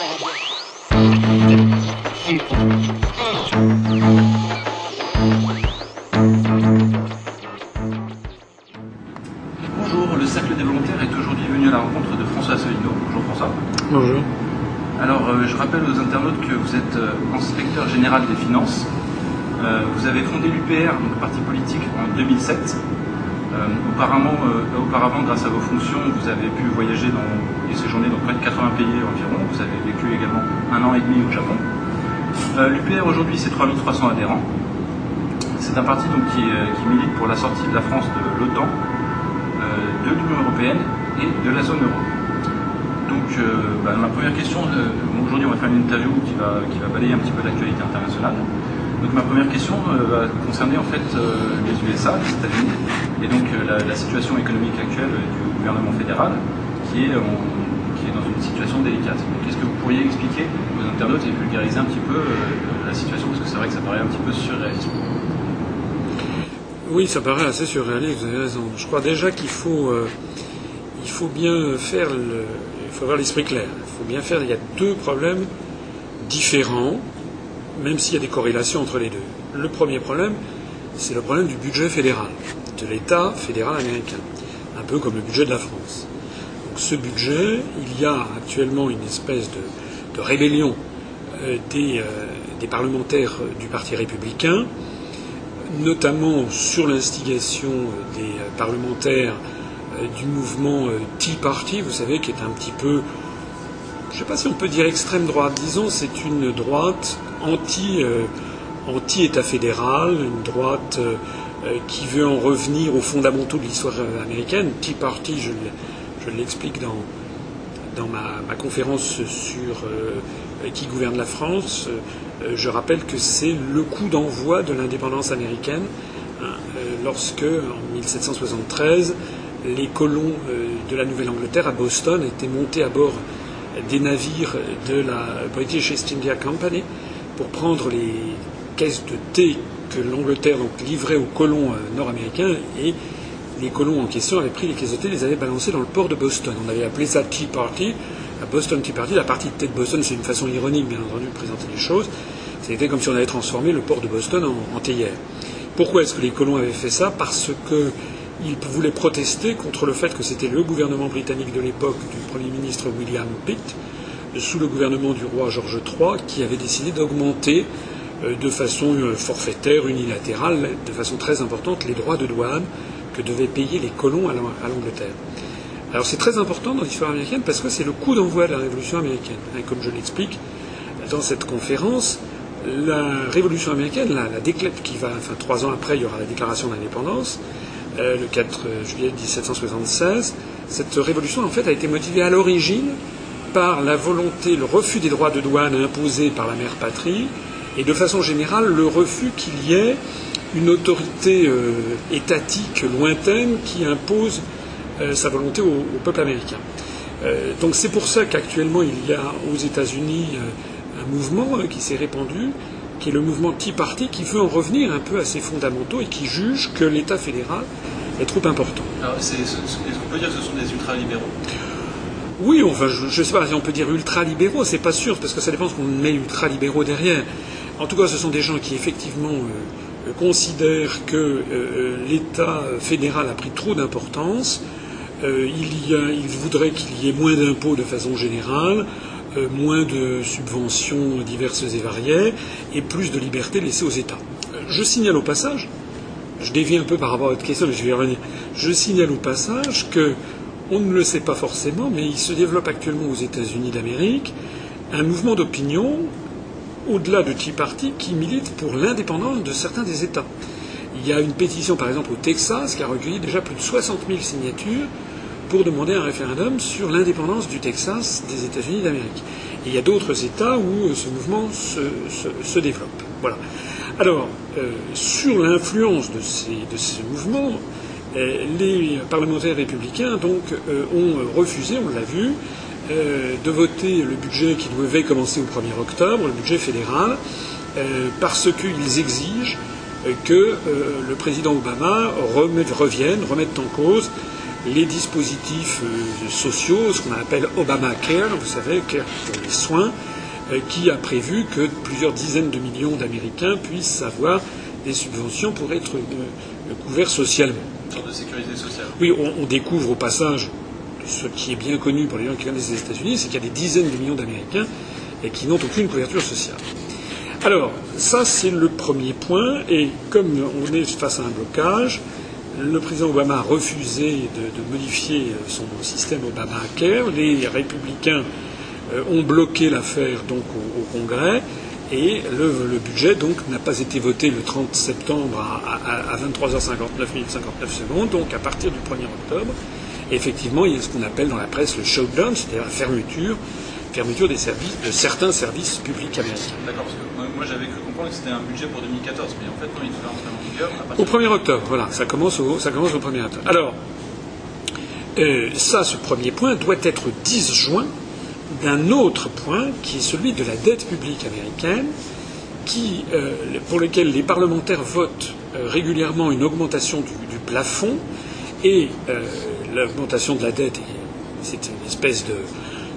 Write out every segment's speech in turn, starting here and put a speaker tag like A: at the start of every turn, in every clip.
A: Bonjour, le Cercle des volontaires est aujourd'hui venu à la rencontre de François Asselineau. Bonjour François.
B: Bonjour.
A: Alors, euh, je rappelle aux internautes que vous êtes euh, inspecteur général des finances. Euh, vous avez fondé l'UPR, donc parti politique, en 2007. Euh, auparavant, auparavant, grâce à vos fonctions, vous avez pu voyager dans, et séjourner dans près de 80 pays environ. Vous avez vécu également un an et demi au Japon. Euh, L'UPR aujourd'hui, c'est 3300 adhérents. C'est un parti donc, qui, euh, qui milite pour la sortie de la France de l'OTAN, euh, de l'Union européenne et de la zone euro. Donc, bah, ma première question, aujourd'hui on va faire une interview qui va, qui va balayer un petit peu l'actualité internationale. Donc, ma première question va concerner en fait les USA, les États-Unis, et donc la, situation économique actuelle du gouvernement fédéral qui est dans une situation délicate. Donc, est-ce que vous pourriez expliquer aux internautes et vulgariser un petit peu euh, la situation? Parce que c'est vrai que ça paraît un petit peu surréaliste.
B: Oui, ça paraît assez surréaliste, vous avez raison. Je crois déjà qu'il faut, euh, il faut bien faire le, il faut avoir l'esprit clair. Il faut bien faire, il y a deux problèmes différents, même s'il y a des corrélations entre les deux. Le premier problème, c'est le problème du budget fédéral, de l'État fédéral américain, un peu comme le budget de la France. Ce budget, il y a actuellement une espèce de, rébellion euh, des, euh, des parlementaires du Parti républicain, notamment sur l'instigation des euh, parlementaires euh, du mouvement euh, Tea Party, vous savez, qui est un petit peu, je ne sais pas si on peut dire extrême droite, disons, c'est une droite anti, euh, anti-État fédéral, une droite euh, euh, qui veut en revenir aux fondamentaux de l'histoire euh, américaine. Tea Party, je, je l'explique dans, dans ma, ma conférence sur euh, qui gouverne la France, euh, je rappelle que c'est le coup d'envoi de l'indépendance américaine hein, euh, lorsque, en 1773, les colons de la Nouvelle-Angleterre à Boston étaient montés à bord des navires de la British East India Company pour prendre les caisses de thé que l'Angleterre livrait aux colons nord-américains et les colons en question avaient pris les caisses de thé et les avaient balancées dans le port de Boston. On avait appelé ça Tea Party, la Boston Tea Party. La partie de thé de Boston, c'est une façon ironique, bien entendu, de présenter les choses. C'était comme si on avait transformé le port de Boston en, en théière. Pourquoi est-ce que les colons avaient fait ça? Parce qu'ils voulaient protester contre le fait que c'était le gouvernement britannique de l'époque du Premier ministre William Pitt, sous le gouvernement du roi George III, qui avait décidé d'augmenter euh, de façon euh, forfaitaire, unilatérale, de façon très importante, les droits de douane que devaient payer les colons à l'Ang- à l'Angleterre. Alors c'est très important dans l'histoire américaine parce que c'est le coup d'envoi de la Révolution américaine. Et comme je l'explique dans cette conférence, la Révolution américaine, la, la qui va, enfin trois ans après, il y aura la Déclaration d'indépendance, euh, le 4 juillet 1776. Cette révolution, en fait, a été motivée à l'origine par la volonté, le refus des droits de douane imposés par la mère patrie, et de façon générale le refus qu'il y ait une autorité euh, étatique lointaine qui impose euh, sa volonté au, au peuple américain. Euh, donc c'est pour ça qu'actuellement il y a aux États-Unis un mouvement qui s'est répandu, qui est le mouvement Tea Party, qui veut en revenir un peu à ses fondamentaux et qui juge que l'État fédéral est trop important.
A: Est-ce qu'on peut dire que ce sont des ultralibéraux?
B: Oui, enfin, je ne sais pas si on peut dire ultra-libéraux, c'est pas sûr, parce que ça dépend ce qu'on met ultra-libéraux derrière. En tout cas, ce sont des gens qui, effectivement, euh, considèrent que euh, l'État fédéral a pris trop d'importance. Euh, il, voudrait qu'il y ait moins d'impôts de façon générale, euh, moins de subventions diverses et variées, et plus de liberté laissée aux États. Euh, Je signale au passage, je dévie un peu par rapport à votre question, mais je vais y revenir. Je signale au passage que on ne le sait pas forcément, mais il se développe actuellement aux États-Unis d'Amérique un mouvement d'opinion au-delà de Tea Party qui milite pour l'indépendance de certains des États. Il y a une pétition, par exemple, au Texas qui a recueilli déjà plus de 60 000 signatures pour demander un référendum sur l'indépendance du Texas des États-Unis d'Amérique. Il y a d'autres États où euh, ce mouvement se, développe. Voilà. Alors, euh, sur l'influence de ces, de ce mouvement, euh, les parlementaires républicains donc ont refusé, on l'a vu, euh, de voter le budget qui devait commencer au 1er octobre, le budget fédéral, euh, parce qu'ils exigent que euh, le président Obama remette- revienne, remette en cause les dispositifs sociaux, ce qu'on appelle Obamacare, vous savez, care pour les soins, qui a prévu que plusieurs dizaines de millions d'Américains puissent avoir des subventions pour être couverts socialement.
A: Une sorte de sécurité sociale.
B: Oui, on, on découvre au passage ce qui est bien connu pour les gens qui connaissent les États-Unis, c'est qu'il y a des dizaines de millions d'Américains qui n'ont aucune couverture sociale. Alors, ça c'est le premier point, et comme on est face à un blocage, le président Obama a refusé de, modifier son système Obamacare. Les républicains euh, ont bloqué l'affaire donc au, Congrès et le, budget donc n'a pas été voté le 30 septembre à, à, à 23h59 minutes 59 secondes. Donc à partir du 1er octobre, effectivement, il y a ce qu'on appelle dans la presse le shutdown, c'est-à-dire la fermeture, fermeture des services, de certains services publics américains.
A: D'accord, parce que moi j'avais cru comprendre que c'était un budget pour 2014, mais en fait non, il devait entrer en vigueur à
B: Au 1er octobre, voilà, ça commence au, ça commence au 1er octobre. Alors, euh, ça, ce premier point doit être disjoint d'un autre point qui est celui de la dette publique américaine, qui, euh, pour lequel les parlementaires votent euh, régulièrement une augmentation du, du plafond et euh, l'augmentation de la dette, c'est une espèce de.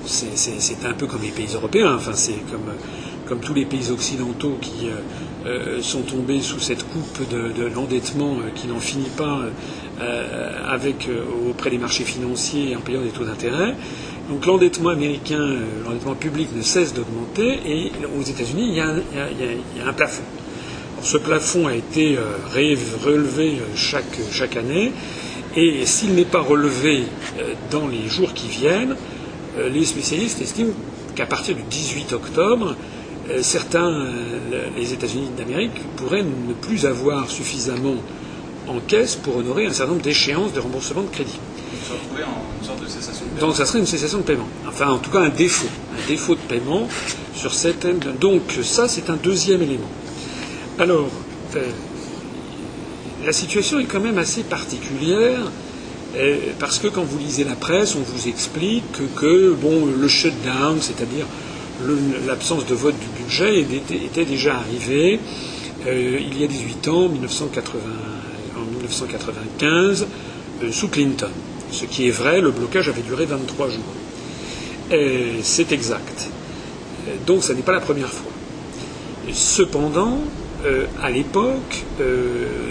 B: C'est un peu comme les pays européens, enfin, c'est comme, comme tous les pays occidentaux qui euh, sont tombés sous cette coupe de, de l'endettement euh, qui n'en finit pas euh, avec, auprès des marchés financiers en payant des taux d'intérêt. Donc l'endettement américain, l'endettement public ne cesse d'augmenter et aux États-Unis, il, il, il, y a un plafond. Alors, ce plafond a été relevé chaque, chaque année et s'il n'est pas relevé dans les jours qui viennent, les spécialistes estiment qu'à partir du 18 octobre, certains, les États-Unis d'Amérique, pourraient ne plus avoir suffisamment en caisse pour honorer un certain nombre d'échéances de remboursement de crédit.
A: En une sorte de cessation de paiement.
B: Donc ça serait une cessation de paiement. Enfin, en tout cas, un défaut. Un défaut de paiement sur certaines. Donc ça, c'est un deuxième élément. Alors, euh, la situation est quand même assez particulière. Euh, parce que quand vous lisez la presse, on vous explique que, bon, le shutdown, c'est-à-dire l'absence de vote du budget, était, déjà arrivé euh, il y a 18 ans, 1980, en 1995, euh, sous Clinton. Ce qui est vrai, le blocage avait duré 23 jours. C'est exact. Donc, ce n'est pas la première fois. Cependant, euh, à l'époque,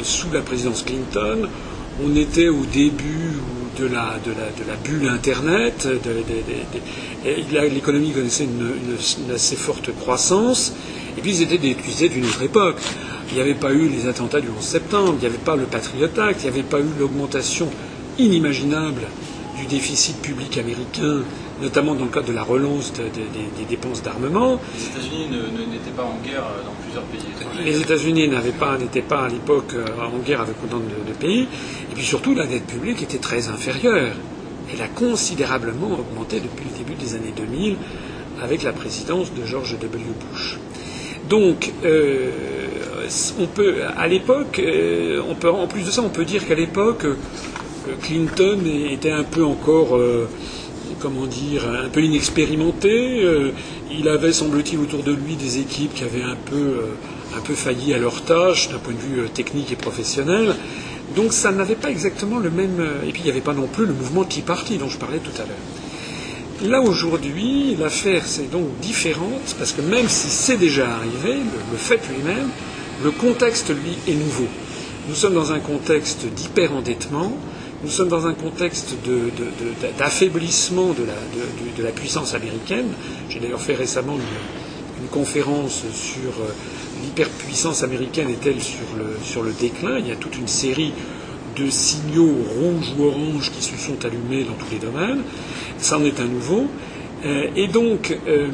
B: sous la présidence Clinton, on était au début de la, bulle Internet. L'économie connaissait une, assez forte croissance. Et puis ils étaient d'une autre époque. Il n'y avait pas eu les attentats du 11 septembre, il n'y avait pas le Patriot Act, il n'y avait pas eu l'augmentation inimaginable du déficit public américain, notamment dans le cadre de la relance de, de, de, des dépenses d'armement.
A: Les États-Unis n'étaient pas en guerre dans plusieurs pays étrangers.
B: Les États-Unis n'étaient pas, pas à l'époque en guerre avec autant de, pays. Et puis surtout, la dette publique était très inférieure. Elle a considérablement augmenté depuis le début des années 2000 avec la présidence de George W. Bush. Donc, euh, on peut, à l'époque, euh, on peut, en plus de ça, on peut dire qu'à l'époque, euh, Clinton était un peu encore, euh, comment dire, un peu inexpérimenté. il avait, semble-t-il, autour de lui des équipes qui avaient un peu, un peu failli à leur tâche d'un point de vue technique et professionnel. Donc ça n'avait pas exactement le même. Et puis il n'y avait pas non plus le mouvement Tea Party dont je parlais tout à l'heure. Là aujourd'hui, l'affaire c'est donc différente parce que même si c'est déjà arrivé, le, le fait lui-même, le contexte, lui, est nouveau. Nous sommes dans un contexte d'hyperendettement, nous sommes dans un contexte d'affaiblissement de, la puissance américaine. J'ai d'ailleurs fait récemment une, conférence sur euh, l'hyperpuissance américaine est-elle sur le, sur le déclin. Il y a toute une série de signaux rouges ou oranges qui se sont allumés dans tous les domaines. Ça en est un nouveau. Euh, et, donc, euh,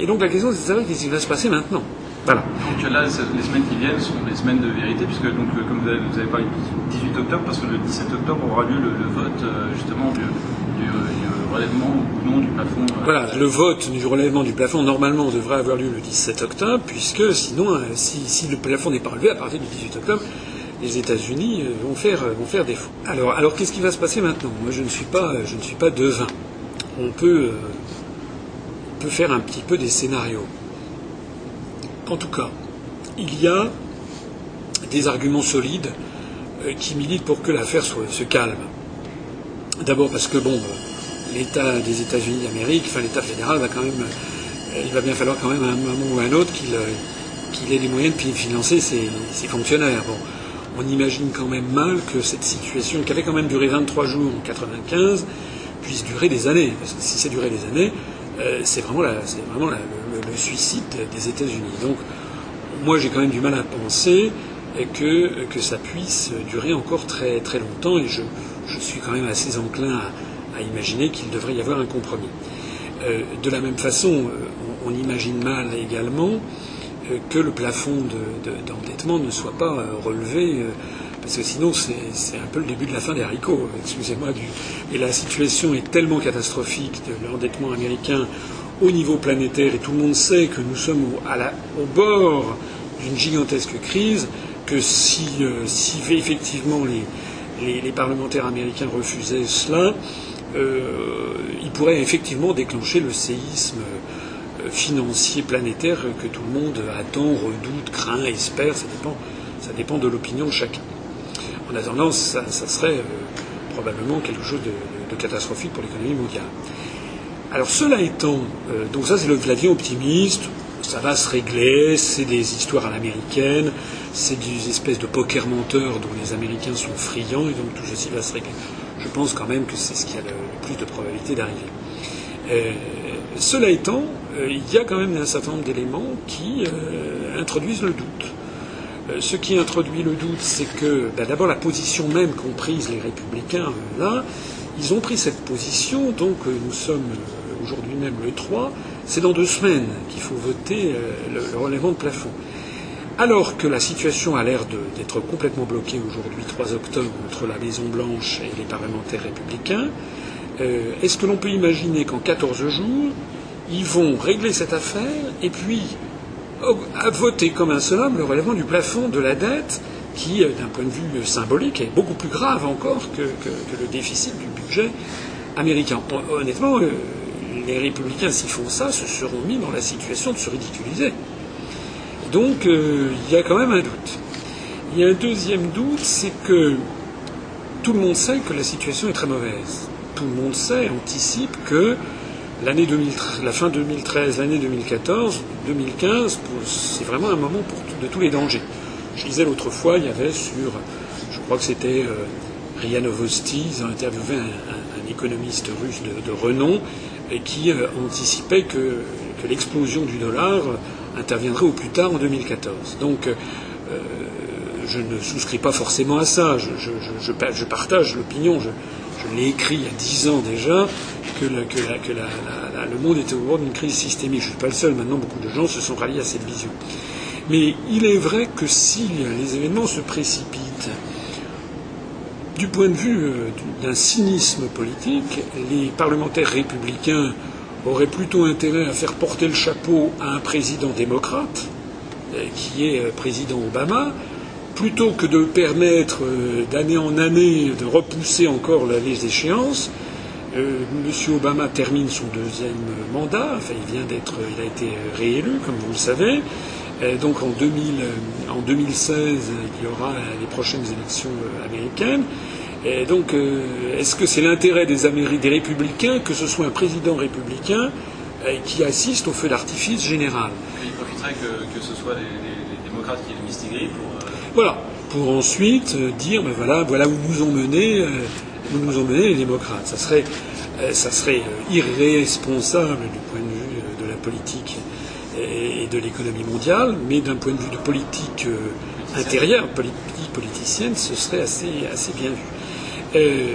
B: et donc la question c'est de savoir qu'est-ce qui va se passer maintenant. Voilà.
A: Donc là, les semaines qui viennent sont les semaines de vérité, puisque donc, comme vous avez, vous avez parlé du 18 octobre, parce que le 17 octobre aura lieu le, le vote justement du, du, du, relèvement ou non du plafond.
B: Voilà, le vote du relèvement du plafond normalement devrait avoir lieu le 17 octobre, puisque sinon, si, si le plafond n'est pas relevé à partir du 18 octobre, les États-Unis vont faire, vont faire défaut. Alors, alors qu'est-ce qui va se passer maintenant? Moi, je ne suis pas, je ne suis pas devin. On peut, on peut faire un petit peu des scénarios. En tout cas, il y a des arguments solides qui militent pour que l'affaire se calme. D'abord parce que bon, l'État des États-Unis d'Amérique, enfin l'État fédéral, va quand même, il va bien falloir quand même à un moment ou à un autre qu'il ait les moyens de financer ses, fonctionnaires. On imagine quand même mal que cette situation, qui avait quand même duré 23 jours en 95, puisse durer des années. Parce que si ça durait des années, c'est vraiment, le, suicide des États-Unis. Donc, moi, j'ai quand même du mal à penser que, que ça puisse durer encore très, longtemps, et je, suis quand même assez enclin à, imaginer qu'il devrait y avoir un compromis. Euh, de la même façon, euh, on, imagine mal également euh, que le plafond d'endettement ne soit pas relevé, parce que sinon c'est un peu le début de la fin des haricots, excusez-moi. Et la situation est tellement catastrophique de l'endettement américain au niveau planétaire, et tout le monde sait que nous sommes au, bord d'une gigantesque crise, que si, si effectivement les, parlementaires américains refusaient cela, euh, il pourrait effectivement déclencher le séisme euh, financier planétaire que tout le monde attend, redoute, craint, espère. Ça dépend, ça dépend de l'opinion de chacun. En attendant, ça, serait euh, probablement quelque chose de, catastrophique pour l'économie mondiale. Alors cela étant, donc ça c'est le clavier optimiste, ça va se régler, c'est des histoires à l'américaine, c'est des espèces de poker menteurs dont les Américains sont friands, et donc tout ceci va se régler. Je pense quand même que c'est ce qui a le, plus de probabilité d'arriver. Euh, cela étant, euh, il y a quand même un certain nombre d'éléments qui euh, introduisent le doute. Ce qui introduit le doute, c'est que ben, d'abord la position même qu'ont prise les républicains là, ils ont pris cette position, donc nous sommes aujourd'hui même le 3, c'est dans deux semaines qu'il faut voter le relèvement de plafond. Alors que la situation a l'air d'être complètement bloquée aujourd'hui, 3 octobre, entre la Maison Blanche et les parlementaires républicains, euh, est-ce que l'on peut imaginer qu'en 14 jours, ils vont régler cette affaire et puis voter comme un seul homme le relèvement du plafond de la dette qui, euh, d'un point de vue symbolique, est beaucoup plus grave encore que, le déficit du budget américain. Honnêtement, euh, les républicains, s'ils font ça, se seront mis dans la situation de se ridiculiser. Donc euh, il y a quand même un doute. Il y a un deuxième doute, c'est que tout le monde sait que la situation est très mauvaise. Tout le monde sait, anticipe que l'année la fin 2013, l'année 2014, 2015, c'est vraiment un moment de tous les dangers. Je disais l'autre fois, il y avait sur, je crois que c'était euh, ils ont interviewé un, économiste russe de, renom, et qui euh, anticipait que l'explosion du dollar interviendrait au plus tard en 2014. Donc, euh, je ne souscris pas forcément à ça. Je, partage l'opinion. Je, l'ai écrit il y a dix ans déjà que, le monde était au bord d'une crise systémique. Je ne suis pas le seul. Maintenant, beaucoup de gens se sont ralliés à cette vision. Mais il est vrai que si les événements se précipitent, du point de vue euh, d'un cynisme politique, les parlementaires républicains aurait plutôt intérêt à faire porter le chapeau à un président démocrate, euh, qui est euh, président Obama, plutôt que de permettre euh, d'année en année de repousser encore les échéances. M. Obama termine son deuxième mandat, enfin il vient d'être, il a été réélu, comme vous le savez. donc en, 2000, en 2016, il y aura les prochaines élections américaines. Donc, euh, est-ce que c'est l'intérêt des, des républicains que ce soit un président républicain euh, qui assiste au feu d'artifice général?
A: Il profiterait que, ce soit les, démocrates qui aient le mistigris pour.
B: Euh, voilà, pour ensuite dire, ben voilà, voilà où nous ont mené, où nous ont les démocrates. Ça serait, ça serait irresponsable du point de vue de la politique et de l'économie mondiale, mais d'un point de vue de politique intérieure, politique politicienne, ce serait assez, assez bien vu. Euh,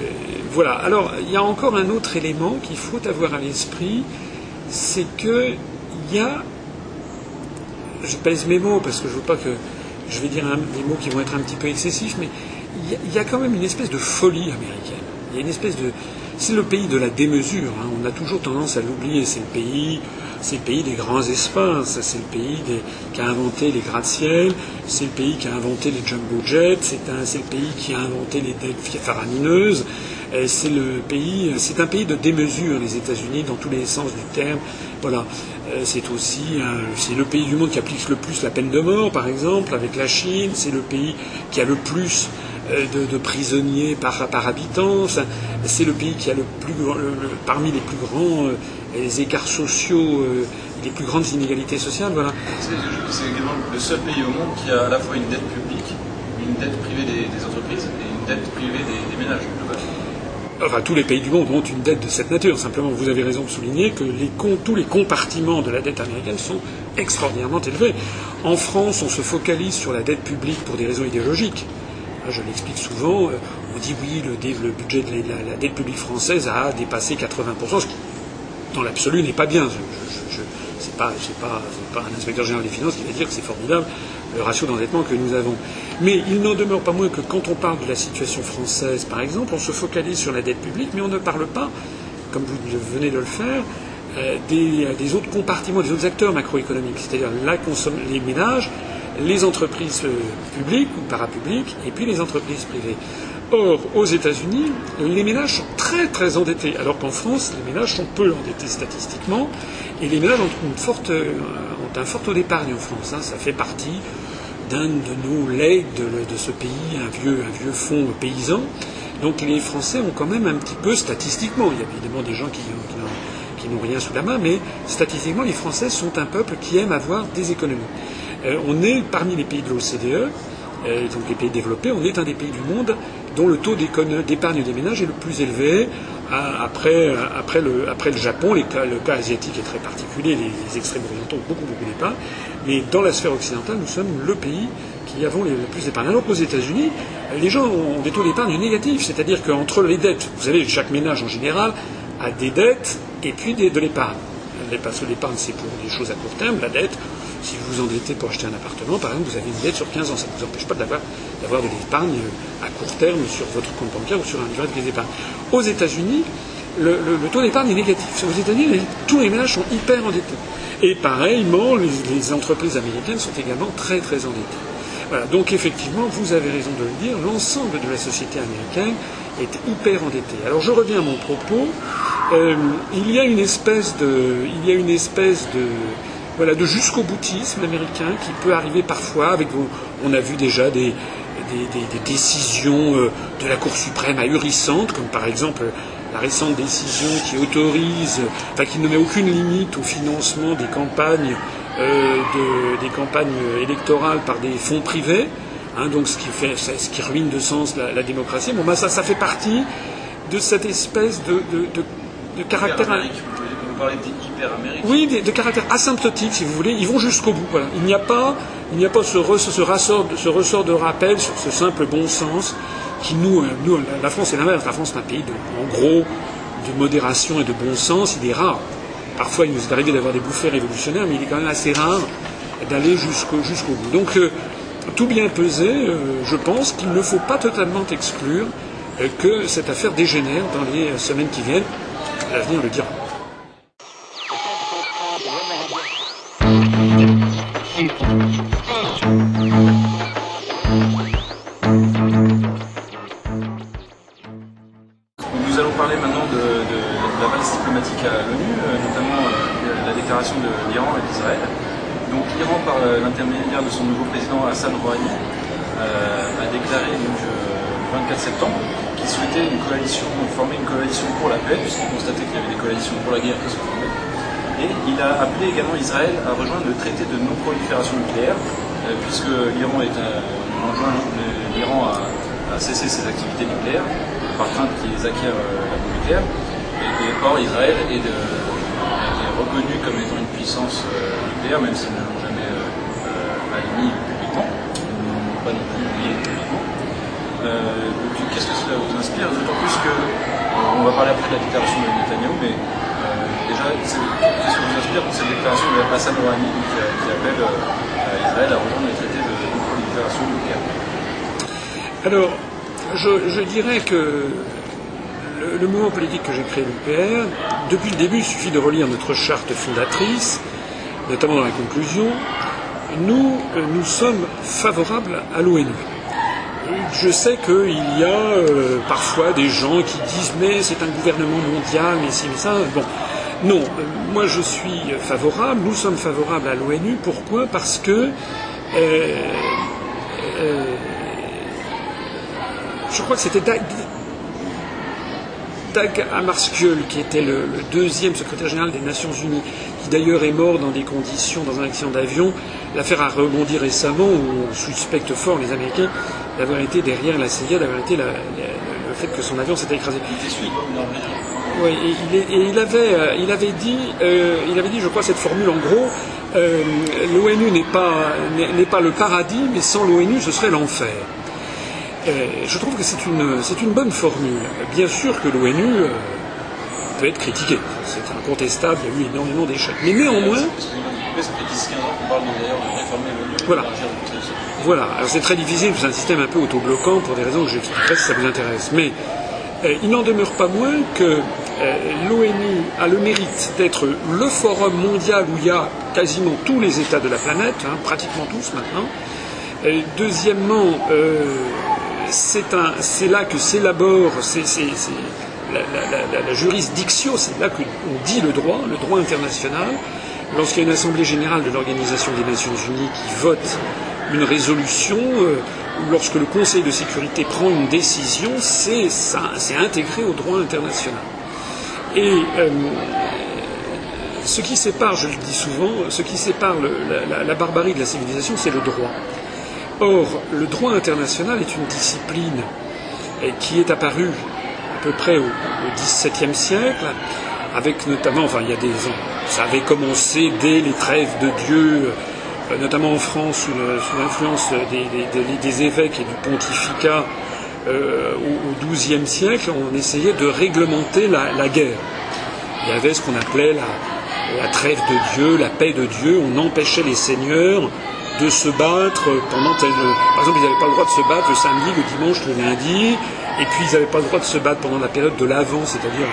B: voilà. Alors, il y a encore un autre élément qu'il faut avoir à l'esprit, c'est qu'il y a, je pèse mes mots parce que je veux pas que, je vais dire des mots qui vont être un petit peu excessifs, mais il y, a, quand même une espèce de folie américaine. Il y a une espèce de, c'est le pays de la démesure. Hein. On a toujours tendance à l'oublier. C'est le pays c'est le pays des grands espaces, c'est le pays qui a inventé les gratte-ciel, c'est le pays qui a inventé les jumbo jets, c'est le pays qui a inventé les dettes faramineuses, c'est c'est un pays de démesure, les États-Unis, dans tous les sens du terme. Voilà, c'est aussi, c'est le pays du monde qui applique le plus la peine de mort, par exemple, avec la Chine. C'est le pays qui a le plus de, prisonniers par, habitant. c'est le pays qui a le plus parmi les plus grands les écarts sociaux, les plus grandes inégalités sociales.
A: C'est également le seul pays au monde qui a à la fois une dette publique, une dette privée des, entreprises et une dette privée des, des ménages
B: enfin tous les pays du monde ont une dette de cette nature. Simplement, vous avez raison de souligner que tous les compartiments de la dette américaine sont extraordinairement élevés. En France, on se focalise sur la dette publique pour des raisons idéologiques. Je l'explique souvent. Euh, on dit oui, le, budget de la, dette publique française a dépassé 80%, ce qui, dans l'absolu, n'est pas bien. Je, pas, pas, un inspecteur général des finances qui va dire que c'est formidable le ratio d'endettement que nous avons. Mais il n'en demeure pas moins que quand on parle de la situation française, par exemple, on se focalise sur la dette publique, mais on ne parle pas, comme vous venez de le faire, euh, des, autres compartiments, des autres acteurs macroéconomiques, c'est-à-dire les ménages, les entreprises euh, publiques ou parapubliques, et puis les entreprises privées. Or, aux États-Unis, les ménages sont très très endettés, alors qu'en France, les ménages sont peu endettés statistiquement, et les ménages ont, une forte, euh, ont un fort taux d'épargne en France. Hein. ça fait partie d'un de nos legs de, ce pays, un vieux, un vieux fonds paysan. Donc les Français ont quand même un petit peu, statistiquement, il y a évidemment des gens qui, n'ont rien sous la main, mais statistiquement, les Français sont un peuple qui aime avoir des économies. Euh, on est parmi les pays de l'OCDE, euh, donc les pays développés, on est un des pays du monde dont le taux d'épargne des ménages est le plus élevé. Après, après, le, Japon, le cas asiatique est très particulier, les, extrêmes orientaux ont beaucoup, beaucoup d'épargne, mais dans la sphère occidentale, nous sommes le pays qui avons le plus d'épargne. Alors qu'aux États-Unis, les gens ont des taux d'épargne négatifs, c'est-à-dire qu'entre les dettes, vous savez, chaque ménage en général a des dettes et puis de l'épargne. Parce que l'épargne, c'est pour des choses à court terme, la dette, si vous vous endettez pour acheter un appartement, par exemple, vous avez une dette sur 15 ans. Ça ne vous empêche pas d'avoir, de l'épargne à court terme sur votre compte bancaire ou sur un livret de pièces d'épargne. Aux États-Unis, le, taux d'épargne est négatif. Aux États-Unis, tous les ménages sont hyper endettés. Et pareillement, les, entreprises américaines sont également très très endettées. Voilà, donc effectivement, vous avez raison de le dire, l'ensemble de la société américaine est hyper endettée. Alors je reviens à mon propos. Euh, il y a une espèce de, il y a une espèce de, voilà, de jusqu'au boutisme américain qui peut arriver parfois. Avec, on a vu déjà des, décisions euh, de la Cour suprême ahurissantes, comme par exemple la récente décision qui autorise, enfin qui ne met aucune limite au financement des campagnes, euh, des campagnes électorales par des fonds privés. Hein, donc ce qui, fait, ce qui ruine de sens la, démocratie. Bon, ben ça, ça fait partie de cette espèce de, de caractère. Oui, de, caractère asymptotique, si vous voulez. Ils vont jusqu'au bout. Il n'y a pas, il n'y a pas ce, ressort, de rappel sur ce simple bon sens qui nous, euh, la France est l'inverse. La France est un pays, de, en gros, de modération et de bon sens. Il est rare. Parfois, il nous est arrivé d'avoir des bouffées révolutionnaires, mais il est quand même assez rare d'aller jusqu'au bout. Donc, euh, tout bien pesé, euh, je pense qu'il ne faut pas totalement exclure que cette affaire dégénère dans les semaines qui viennent. L'avenir le dira.
A: De son nouveau président Hassan Rouhani euh, a déclaré donc, le 24 septembre qu'il souhaitait une coalition, former une coalition pour la paix, puisqu'il constatait qu'il y avait des coalitions pour la guerre qui se formaient. Et il a appelé également Israël à rejoindre le traité de non-prolifération nucléaire, euh, puisque l'Iran est l'Iran à, cesser ses activités nucléaires par crainte qu'ils acquièrent euh, la bombe nucléaire. Et, or, Israël est, reconnu comme étant une puissance nucléaire, même s'ils ne l'ont jamais publiquement, pas non plus oublié publiquement. Euh, qu'est-ce que cela vous inspire? D'autant plus que, euh, on va parler après de la déclaration de Netanyahu, mais euh, déjà, qu'est-ce que vous inspire cette déclaration de Hassan Rouhani qui, qui, appelle Israël à rejoindre les traités de non-prolifération nucléaire?
B: Alors, je, dirais que le, mouvement politique que j'ai créé, l'UPR, depuis le début, il suffit de relire notre charte fondatrice, notamment dans la conclusion, nous, euh, nous sommes favorables à l'ONU. Je sais qu'il y a euh, parfois des gens qui disent mais c'est un gouvernement mondial, mais mais ça. Bon, non, euh, moi je suis favorable, nous sommes favorables à l'ONU. Pourquoi? Parce que je crois que c'était Dag Hammarskjöld, qui était le, deuxième secrétaire général des Nations Unies, qui d'ailleurs est mort dans des conditions, dans un accident d'avion. L'affaire a rebondi récemment, où on suspecte fort les Américains d'avoir été derrière la CIA, d'avoir été le fait que son avion s'était écrasé. Oui, et, il, avait, euh, il avait dit, euh, il avait dit, je crois, cette formule en gros, euh, l'ONU n'est pas, n'est pas le paradis, mais sans l'ONU, ce serait l'enfer. Je trouve que c'est une, c'est une bonne formule. Bien sûr que l'ONU peut être critiquée, c'est incontestable, il y a eu énormément d'échecs. Mais néanmoins. Voilà. Voilà. Alors c'est très difficile, c'est un système un peu autobloquant pour des raisons que j'expliquerai si ça vous intéresse. Mais il n'en demeure pas moins que euh, l'ONU a le mérite d'être le forum mondial où il y a quasiment tous les États de la planète, hein, pratiquement tous maintenant. deuxièmement, euh, c'est là que s'élabore la, la, c'est là qu'on dit le droit, le droit international. Lorsqu'il y a une assemblée générale de l'Organisation des Nations Unies qui vote une résolution, euh, lorsque le Conseil de sécurité prend une décision, c'est intégré au droit international. Et euh, ce qui sépare, je le dis souvent, ce qui sépare la, barbarie de la civilisation, c'est le droit. Or, le droit international est une discipline qui est apparue à peu près au, XVIIe siècle, avec notamment, enfin, il y a des ans, ça avait commencé dès les trêves de Dieu, euh, notamment en France, sous l'influence des, évêques et du pontificat, euh, au XIIe siècle, on essayait de réglementer la, guerre. Il y avait ce qu'on appelait la, trêve de Dieu, la paix de Dieu. On empêchait les seigneurs de se battre pendant tel... Par exemple, ils n'avaient pas le droit de se battre le samedi, le dimanche, le lundi, et puis ils n'avaient pas le droit de se battre pendant la période de l'Avent, c'est-à-dire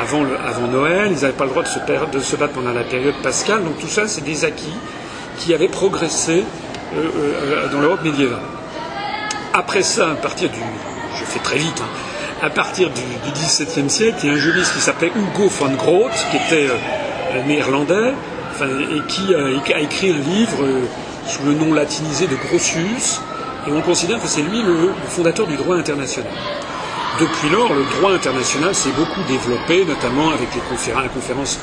B: avant, avant, Noël, ils n'avaient pas le droit de se, battre pendant la période pascale. Donc tout ça, c'est des acquis qui avaient progressé euh, euh, dans l'Europe médiévale. Après ça, à partir du. Je fais très vite. Hein, à partir du, XVIIe siècle, il y a un juriste qui s'appelait Hugo von Groth, qui était euh, néerlandais, et qui a, écrit un livre sous le nom latinisé de Grotius, et on considère que c'est lui le, fondateur du droit international. Depuis lors, le droit international s'est beaucoup développé, notamment avec les la conférence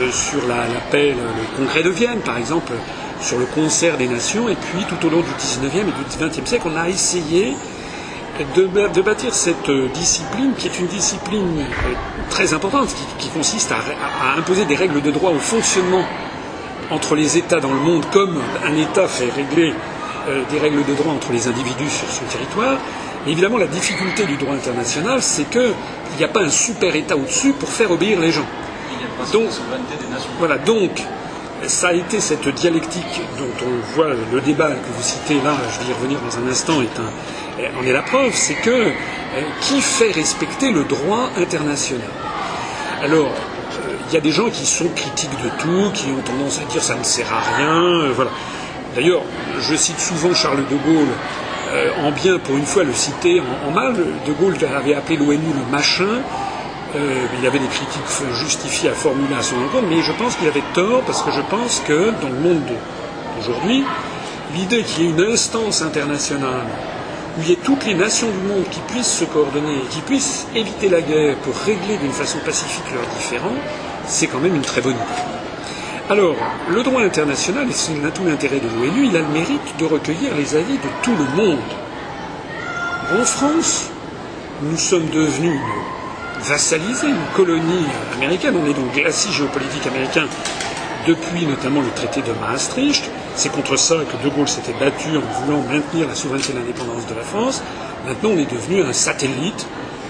B: euh, sur la, paix, le, congrès de Vienne, par exemple, sur le concert des nations, et puis tout au long du XIXe et du XXe siècle, on a essayé de, bâtir cette euh, discipline qui est une discipline euh, très importante, qui, consiste à, imposer des règles de droit au fonctionnement entre les États dans le monde, comme un État fait régler euh, des règles de droit entre les individus sur son territoire. évidemment, la difficulté du droit international, c'est qu'il n'y a pas un super État au-dessus pour faire obéir les gens. Donc, voilà, donc ça a été cette dialectique dont on voit le débat que vous citez là, je vais y revenir dans un instant, est en est la preuve, c'est que euh, qui fait respecter le droit international? Alors, il y a des gens qui sont critiques de tout, qui ont tendance à dire ça ne sert à rien, euh, voilà. D'ailleurs, je cite souvent Charles de Gaulle, en bien pour une fois le citer en, mal. De Gaulle avait appelé l'ONU le machin, euh, il avait des critiques justifiées à formuler à son encontre, mais je pense qu'il avait tort parce que je pense que dans le monde d'aujourd'hui, l'idée qu'il y ait une instance internationale où il y ait toutes les nations du monde qui puissent se coordonner, qui puissent éviter la guerre pour régler d'une façon pacifique leurs différends, c'est quand même une très bonne idée. Alors, le droit international, et c'est tout l'intérêt de l'ONU, il a le mérite de recueillir les avis de tout le monde. En France, nous sommes devenus vassaliser une colonie américaine. On est donc glacis géopolitique américain depuis notamment le traité de Maastricht. C'est contre ça que De Gaulle s'était battu en voulant maintenir la souveraineté et l'indépendance de la France. Maintenant, on est devenu un satellite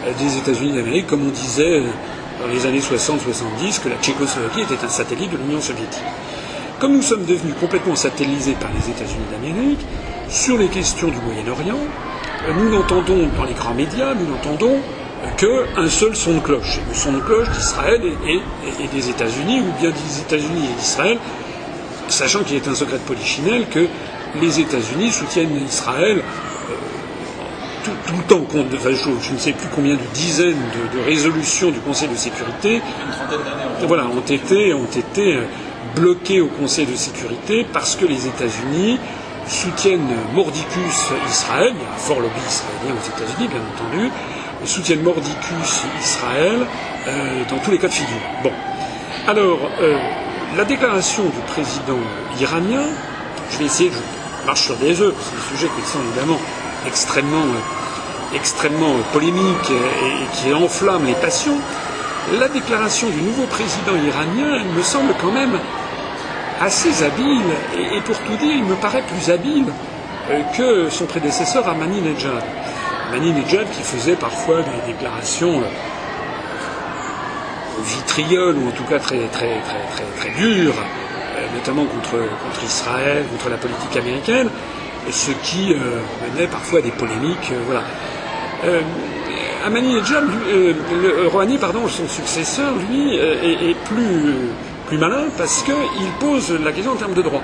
B: euh, des États-Unis d'Amérique, comme on disait euh, dans les années 60-70 que la Tchécoslovaquie était un satellite de l'Union soviétique. Comme nous sommes devenus complètement satellisés par les États-Unis d'Amérique, sur les questions du Moyen-Orient, euh, nous n'entendons dans les grands médias, nous n'entendons qu'un seul son de cloche. Le son de cloche d'Israël et, des États-Unis, ou bien des États-Unis et d'Israël, sachant qu'il est un secret de polichinelle que les États-Unis soutiennent Israël euh, tout, le temps. je, ne sais plus combien de dizaines de, résolutions du Conseil de sécurité voilà, ont été, ont été euh, bloquées au Conseil de sécurité parce que les États-Unis soutiennent mordicus Israël, il y a un fort lobby israélien aux États-Unis, bien entendu, soutiennent mordicus Israël dans tous les cas de figure. Bon. Alors, la déclaration du président iranien, je vais essayer, je marche sur des œufs, c'est des sujets qui sont évidemment extrêmement, extrêmement polémiques et, qui enflamment les passions. La déclaration du nouveau président iranien, me semble quand même assez habile, et, pour tout dire, il me paraît plus habile euh, que son prédécesseur Ahmadinejad. Ahmadinejad qui faisait parfois des déclarations euh, vitrioles, ou en tout cas très, très, très, très, dures, euh, notamment contre Israël, contre la politique américaine, ce qui euh, menait parfois à des polémiques. Euh, voilà. Euh, Ahmadinejad, le Rouhani, pardon, son successeur, lui, est, plus, plus malin parce qu'il pose la question en termes de droit.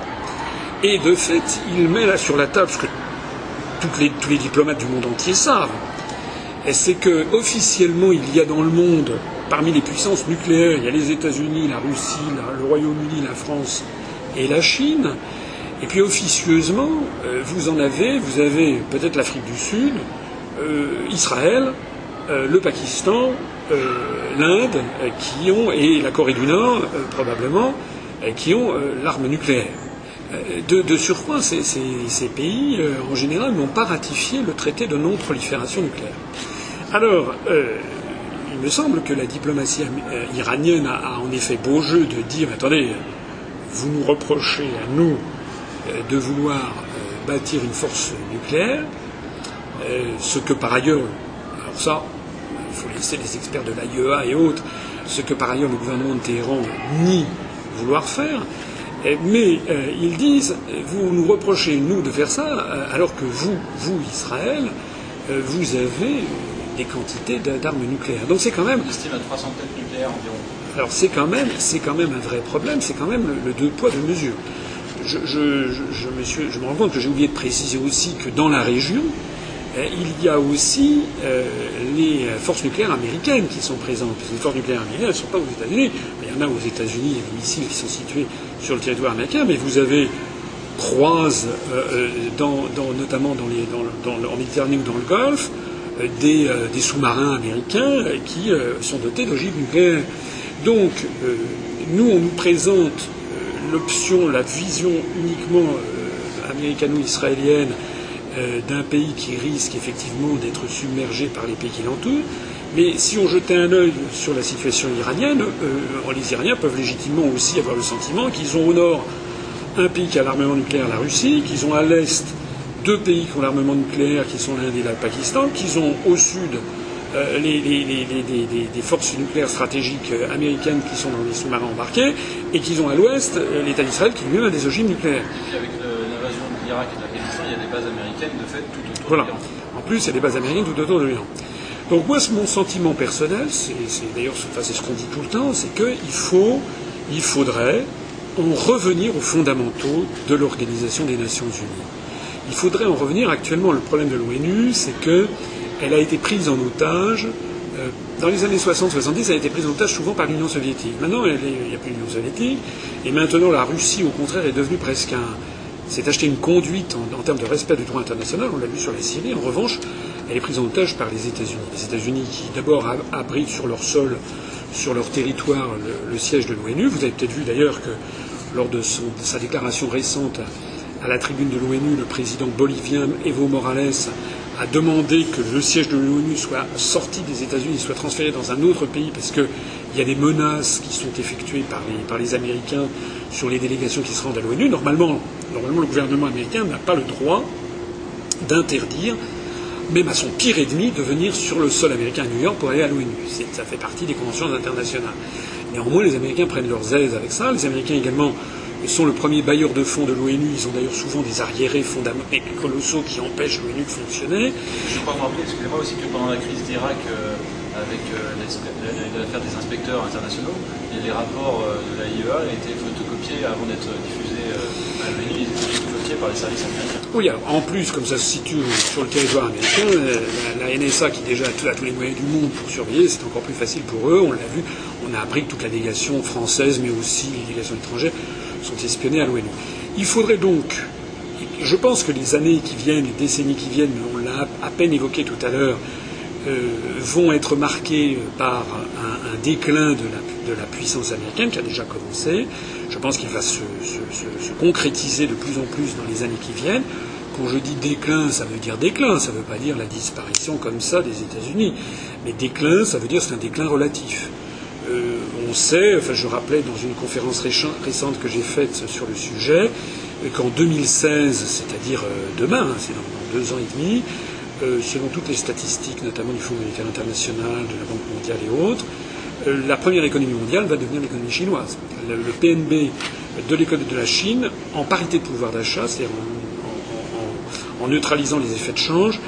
B: Et de fait, il met là sur la table ce que les, tous les diplomates du monde entier savent, c'est que officiellement il y a dans le monde, parmi les puissances nucléaires, il y a les États-Unis, la Russie, le Royaume-Uni, la France et la Chine. Et puis officieusement, euh, vous en avez, vous avez peut-être l'Afrique du Sud, euh, Israël, euh, le Pakistan, l'Inde, qui ont et la Corée du Nord probablement, qui ont l'arme nucléaire. De, surcroît, ces, pays, en général, n'ont pas ratifié le traité de non-prolifération nucléaire. Alors, il me semble que la diplomatie iranienne a, a, en effet beau jeu de dire attendez, vous nous reprochez à nous de vouloir euh, bâtir une force nucléaire, euh, ce que par ailleurs, alors ça, il faut laisser les experts de l'AIEA et autres, ce que par ailleurs le gouvernement de Téhéran nie vouloir faire, mais ils disent, vous nous reprochez, nous, de faire ça, alors que vous, vous, Israël, vous avez des quantités d'armes nucléaires. Donc c'est quand même.
A: On estime à 300 têtes nucléaires environ.
B: Alors c'est quand même, c'est quand même un vrai problème. C'est quand même le, le, deux poids deux mesures je, me rends compte que j'ai oublié de préciser aussi que dans la région, euh, il y a aussi euh, les forces nucléaires américaines qui sont présentes. les forces nucléaires américaines ne sont pas aux États-Unis. Il y en a aux États-Unis, il y a des missiles qui sont situés sur le territoire américain, mais vous avez croise, euh, notamment en Méditerranée ou dans le Golfe, des, des sous-marins américains qui sont dotés d'ogives nucléaires. Donc, nous, on nous présente l'option, la vision uniquement euh, américano-israélienne euh, d'un pays qui risque effectivement d'être submergé par les pays qui l'entourent. Mais si on jetait un œil sur la situation iranienne, euh, les Iraniens peuvent légitimement aussi avoir le sentiment qu'ils ont au nord un pays qui a l'armement nucléaire, la Russie, qu'ils ont à l'est deux pays qui ont l'armement nucléaire, qui sont l'Inde et le Pakistan, qu'ils ont au sud euh, les, forces nucléaires stratégiques euh, américaines qui sont dans les sous-marins embarqués, et qu'ils ont à l'ouest euh, l'État d'Israël qui lui-même a des ogives nucléaires.
A: Et avec l'invasion de l'Irak et de l'Afghanistan, il y a des bases américaines de fait tout autour
B: voilà.
A: de l'Iran.
B: En plus, il y a des bases américaines tout autour de l'Iran. Donc moi, mon sentiment personnel, c'est d'ailleurs enfin, ce qu'on dit tout le temps, c'est qu'il faut, il faudrait en revenir aux fondamentaux de l'Organisation des Nations Unies. Il faudrait en revenir. Actuellement, le problème de l'ONU, c'est que elle a été prise en otage. Euh, dans les années 60-70, elle a été prise en otage souvent par l'Union soviétique. Maintenant, il n'y a plus l'Union soviétique. Et maintenant, la Russie, au contraire, est devenue presque un. s'est acheté une conduite en, termes de respect du droit international. On l'a vu sur la Syrie. En revanche, elle est prise en otage par les États-Unis. Les États-Unis qui, d'abord, abritent sur leur sol, sur leur territoire, le, siège de l'ONU. Vous avez peut-être vu d'ailleurs que lors de, sa déclaration récente à la tribune de l'ONU, le président bolivien Evo Morales a demandé que le siège de l'ONU soit sorti des États-Unis, soit transféré dans un autre pays, parce qu'il y a des menaces qui sont effectuées par les, par Américains sur les délégations qui se rendent à l'ONU. Normalement, normalement, le gouvernement américain n'a pas le droit d'interdire, même à son pire ennemi, de venir sur le sol américain à New York pour aller à l'ONU. Ça fait partie des conventions internationales. Néanmoins, les Américains prennent leurs aises avec ça. Les Américains également sont le premier bailleur de fonds de l'ONU. Ils ont d'ailleurs souvent des arriérés fondamentaux colossaux qui empêchent l'ONU de fonctionner.
A: Je crois me rappeler, excusez-moi aussi, que pendant la crise d'Irak, euh, avec euh, l'affaire des inspecteurs internationaux, les rapports euh, de l'AIEA été photocopiés avant d'être diffusés à l'ONU, ils étaient photocopiés par les services américains.
B: Oui, alors, en plus, comme ça se situe sur le territoire américain, la, la NSA qui déjà a tous les moyens du monde pour surveiller, c'est encore plus facile pour eux. On l'a vu, on a appris que toute la délégation française, mais aussi les délégations étrangères, sont espionnés à l'ONU. Il faudrait donc, je pense que les années qui viennent, les décennies qui viennent, on l'a à peine évoqué tout à l'heure, euh, vont être marquées par un, déclin de la, puissance américaine qui a déjà commencé. Je pense qu'il va se, se, se, concrétiser de plus en plus dans les années qui viennent. Quand je dis déclin, ça veut dire déclin, ça ne veut pas dire la disparition comme ça des États-Unis. Mais déclin, ça veut dire c'est un déclin relatif. On sait, enfin je rappelais dans une conférence récente que j'ai faite sur le sujet, qu'en 2016, c'est-à-dire euh, demain, hein, c'est dans deux ans et demi, euh, selon toutes les statistiques, notamment du Fonds monétaire international, de la Banque mondiale et autres, euh, la première économie mondiale va devenir l'économie chinoise. Le, PNB de l'économie de la Chine, en parité de pouvoir d'achat, c'est-à-dire en, neutralisant les effets de change,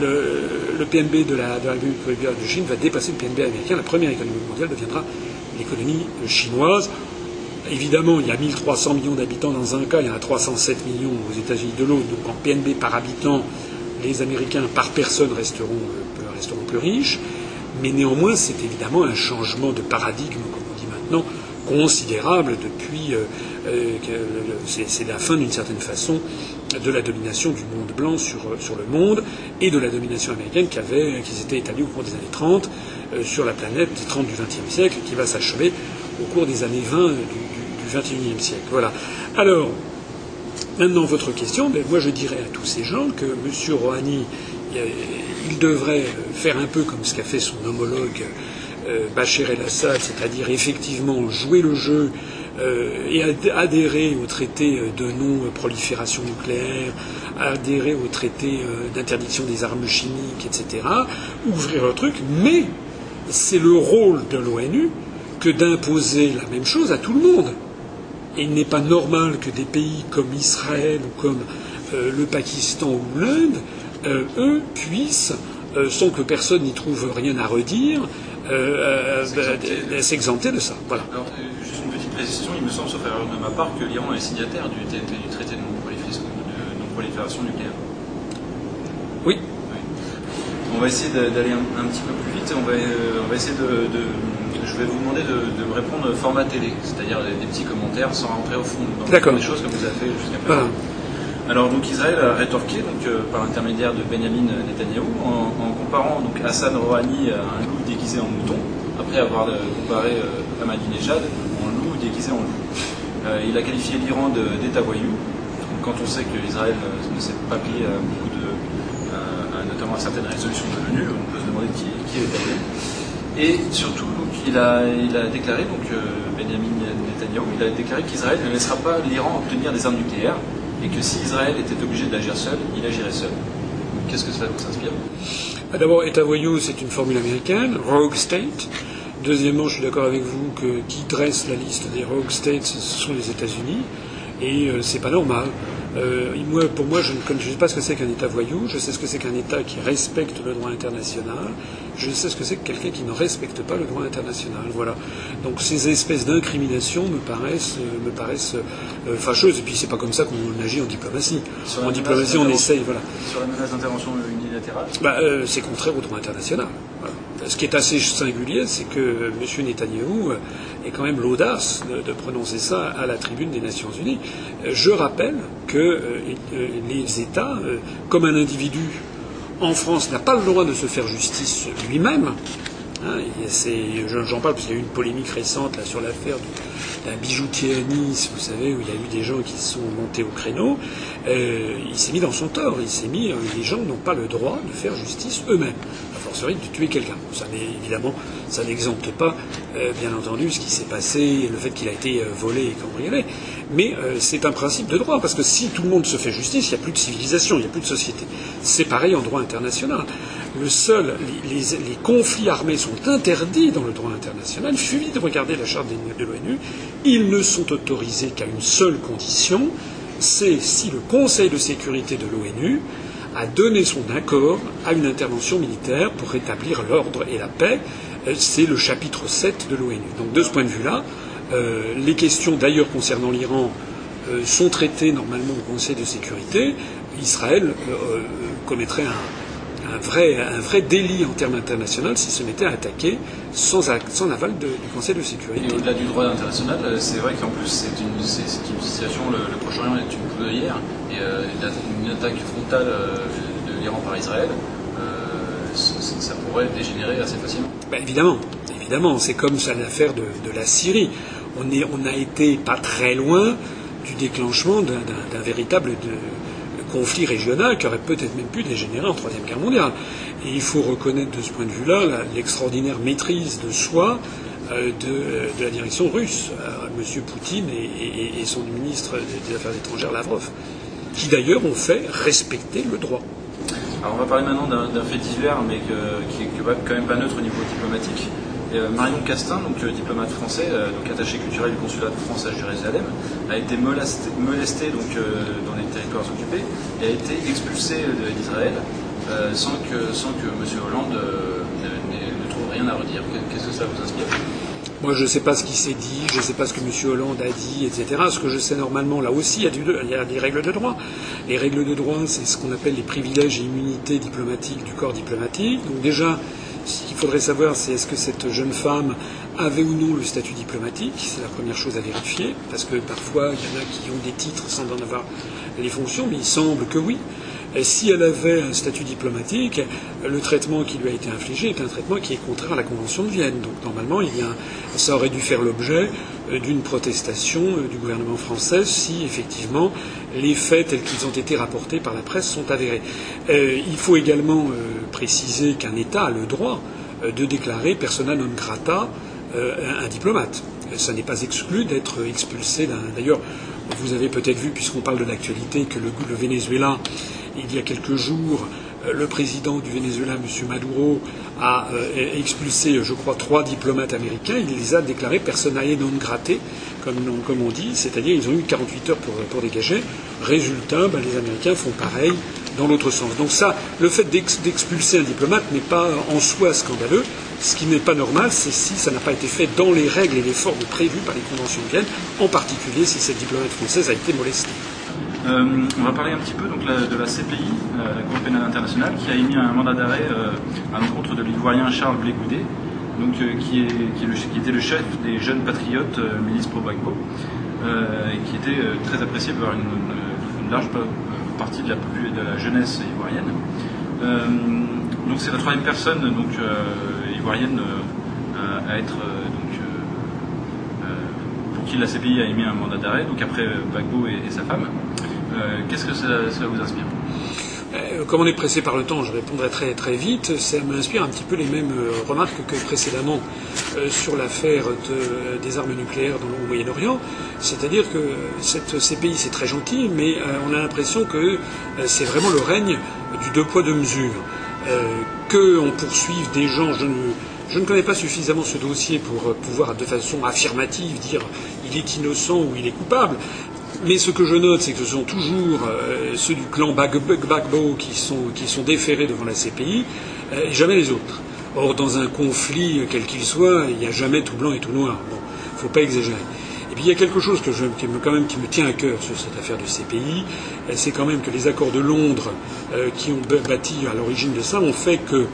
B: le, PNB de la, République de Chine va dépasser le PNB américain. La première économie mondiale deviendra l'économie chinoise. Évidemment, il y a 1300 millions d'habitants dans un cas, il y en a 307 millions aux États-Unis de l'autre. Donc en PNB par habitant, les Américains par personne resteront, euh, resteront plus riches. Mais néanmoins, c'est évidemment un changement de paradigme, comme on dit maintenant, considérable depuis. Euh, euh, c'est la fin, d'une certaine façon, de la domination du monde blanc sur, sur le monde et de la domination américaine qui, avait, qui s'était établie au cours des années 30 euh, sur la planète des 30 du XXe siècle qui va s'achever au cours des années 20 du, XXIe siècle. Voilà. Alors, maintenant, votre question, ben, moi je dirais à tous ces gens que M. Rouhani, il devrait faire un peu comme ce qu'a fait son homologue euh, Bachar el-Assad, c'est-à-dire effectivement jouer le jeu euh, et adhérer au traité de non-prolifération nucléaire, adhérer au traité euh, d'interdiction des armes chimiques, etc., ouvrir le truc, mais c'est le rôle de l'ONU que d'imposer la même chose à tout le monde. Et il n'est pas normal que des pays comme Israël ou comme euh, le Pakistan ou l'Inde, euh, eux, puissent, euh, sans que personne n'y trouve rien à redire, s'exempter de ça. Voilà.
A: Alors, précision, il me semble, sauf erreur de ma part, que l'Iran est signataire du, du traité de non-prolifération nucléaire.
B: Oui.
A: oui. On va essayer d'aller un, un, petit peu plus vite. On va, euh, on va essayer de, de, Je vais vous demander de, de me répondre format télé, c'est-à-dire des, des, petits commentaires sans rentrer au fond dans les choses comme vous avez fait jusqu'à présent. Ah. Alors donc Israël a rétorqué donc euh, par l'intermédiaire de Benjamin Netanyahu en, en, comparant donc Hassan Rouhani à un loup déguisé en mouton après avoir euh, comparé Ahmadinejad déguisé en loup. Euh, il a qualifié l'Iran d'État voyou quand on sait que Israël ne s'est pas plié à beaucoup de, notamment à certaines résolutions de l'ONU, on peut se demander qui, qui est établi. Et surtout, donc, il, a, il a déclaré, donc euh, Benjamin Netanyahu, il a déclaré qu'Israël ne laissera pas l'Iran obtenir des armes nucléaires et que si Israël était obligé d'agir seul, il agirait seul. Qu'est-ce que ça vous inspire?
B: D'abord, État voyou, c'est une formule américaine, rogue state. Deuxièmement, je suis d'accord avec vous que qui dresse la liste des rogue states, ce sont les États-Unis et euh, c'est pas normal. Euh, moi, pour moi, je ne sais pas ce que c'est qu'un État voyou. Je sais ce que c'est qu'un État qui respecte le droit international. Je sais ce que c'est que quelqu'un qui ne respecte pas le droit international. Voilà. Donc ces espèces d'incriminations me paraissent, euh, me paraissent euh, fâcheuses. Et puis c'est pas comme ça qu'on agit en diplomatie.
A: Sur
B: en diplomatie, on essaye. Voilà.
A: Sur la menace d'intervention unilatérale.
B: Bah, c'est contraire au droit international. Voilà. Ce qui est assez singulier, c'est que M. Netanyahou ait quand même l'audace de, de, prononcer ça à la tribune des Nations Unies. Je rappelle que euh, les États, euh, comme un individu en France n'a pas le droit de se faire justice lui-même, hein, j'en parle parce qu'il y a eu une polémique récente sur l'affaire d'un bijoutier à Nice, vous savez, où il y a eu des gens qui se sont montés au créneau, euh, il s'est mis dans son tort, il s'est mis, euh, les gens n'ont pas le droit de faire justice eux-mêmes de tuer quelqu'un. Ça évidemment, ça n'exempte pas, euh, bien entendu, ce qui s'est passé, le fait qu'il a été euh, volé et cambriolé. Mais euh, c'est un principe de droit, parce que si tout le monde se fait justice, il n'y a plus de civilisation, il n'y a plus de société. C'est pareil en droit international. Le seul, les, les, les, conflits armés sont interdits dans le droit international. Il suffit de regarder la charte de l'ONU. Ils ne sont autorisés qu'à une seule condition, c'est si le Conseil de sécurité de l'ONU a donné son accord à une intervention militaire pour rétablir l'ordre et la paix. C'est le chapitre 7 de l'ONU. Donc de ce point de vue-là, euh, les questions d'ailleurs concernant l'Iran euh, sont traitées normalement au Conseil de sécurité. Israël euh, commettrait un, un, vrai, un vrai délit en termes internationaux s'il se mettait à attaquer sans, sans aval de, du Conseil de sécurité.
A: Et au-delà du droit international, c'est vrai qu'en plus c'est une, situation, le, Proche-Orient est une de hier, et une attaque frontale de l'Iran par Israël, ça, pourrait dégénérer assez facilement.
B: Ben, évidemment, évidemment, c'est comme ça l'affaire de, la Syrie. On, est, on a été pas très loin du déclenchement d'un véritable conflit régional qui aurait peut-être même pu dégénérer en Troisième Guerre mondiale. Et il faut reconnaître de ce point de vue-là l'extraordinaire maîtrise de soi euh, de, la direction russe, euh, M. Poutine et, son ministre des Affaires étrangères Lavrov, qui d'ailleurs ont fait respecter le droit.
A: Alors on va parler maintenant d'un fait divers, mais qui est quand même pas neutre au niveau diplomatique. Euh, Marion Castin, donc diplomate français, donc attaché culturel du consulat de France à Jérusalem, a été molesté, donc dans les territoires occupés et a été expulsé d'Israël sans que, sans M. Hollande ne trouve rien à redire. Qu'est-ce que ça vous inspire?
B: Moi, je ne sais pas ce qui s'est dit, je ne sais pas ce que M. Hollande a dit, etc. Ce que je sais normalement, là aussi, il y a, des règles de droit. Les règles de droit, c'est ce qu'on appelle les privilèges et immunités diplomatiques du corps diplomatique. Donc déjà, ce qu'il faudrait savoir, c'est est-ce que cette jeune femme avait ou non le statut diplomatique. C'est la première chose à vérifier, parce que parfois, il y en a qui ont des titres sans en avoir les fonctions, mais il semble que oui. Si elle avait un statut diplomatique, le traitement qui lui a été infligé est un traitement qui est contraire à la Convention de Vienne. Donc normalement, il y a, ça aurait dû faire l'objet euh, d'une protestation euh, du gouvernement français si effectivement les faits tels qu'ils ont été rapportés par la presse sont avérés. Euh, il faut également préciser qu'un État a le droit de déclarer persona non grata un, diplomate. Ça n'est pas exclu d'être expulsé d'un. D'ailleurs, vous avez peut-être vu, puisqu'on parle de l'actualité, que le Venezuela il y a quelques jours, euh, le président du Venezuela, M. Maduro, a euh, expulsé, je crois, trois diplomates américains. Il les a déclarés personae non grate, comme, on dit, c'est-à-dire ils ont eu 48 heures pour, pour dégager. Résultat, ben, les Américains font pareil dans l'autre sens. Donc ça, le fait d'expulser un diplomate n'est pas en soi scandaleux. Ce qui n'est pas normal, c'est si ça n'a pas été fait dans les règles et les formes prévues par les conventions de Vienne, en particulier si cette diplomate française a été molestée.
A: Euh, on va parler un petit peu donc, de la CPI, euh, la Cour pénale internationale, qui a émis un mandat d'arrêt euh, à l'encontre de l'ivoirien Charles Blé donc, qui, était le chef des jeunes patriotes milice pro-Bagbo, et qui était très apprécié par une, large partie de la, de la jeunesse ivoirienne. donc c'est la troisième personne ivoirienne pour qui la CPI a émis un mandat d'arrêt, donc après Bagbo et sa femme. Euh, qu'est-ce que ça, vous inspire
B: euh, comme on est pressé par le temps, je répondrai très très vite. Ça m'inspire un petit peu les mêmes euh, remarques que précédemment sur l'affaire des armes nucléaires dans le Moyen-Orient. C'est-à-dire que cette, ces pays, c'est très gentil, mais on a l'impression que c'est vraiment le règne du deux poids deux mesures. Qu'on poursuive des gens, je ne, je ne connais pas suffisamment ce dossier pour pouvoir de façon affirmative dire il est innocent ou il est coupable. Mais ce que je note, c'est que ce sont toujours euh, ceux du clan Bagbo qui sont, qui sont déférés devant la CPI, euh, et jamais les autres. Or, dans un conflit, quel qu'il soit, il n'y a jamais tout blanc et tout noir. Bon, il ne faut pas exagérer. Et puis il y a quelque chose que je, qui, me, quand même, qui me tient à cœur sur cette affaire de CPI, euh, c'est quand même que les accords de Londres qui ont bâti à l'origine de ça ont fait que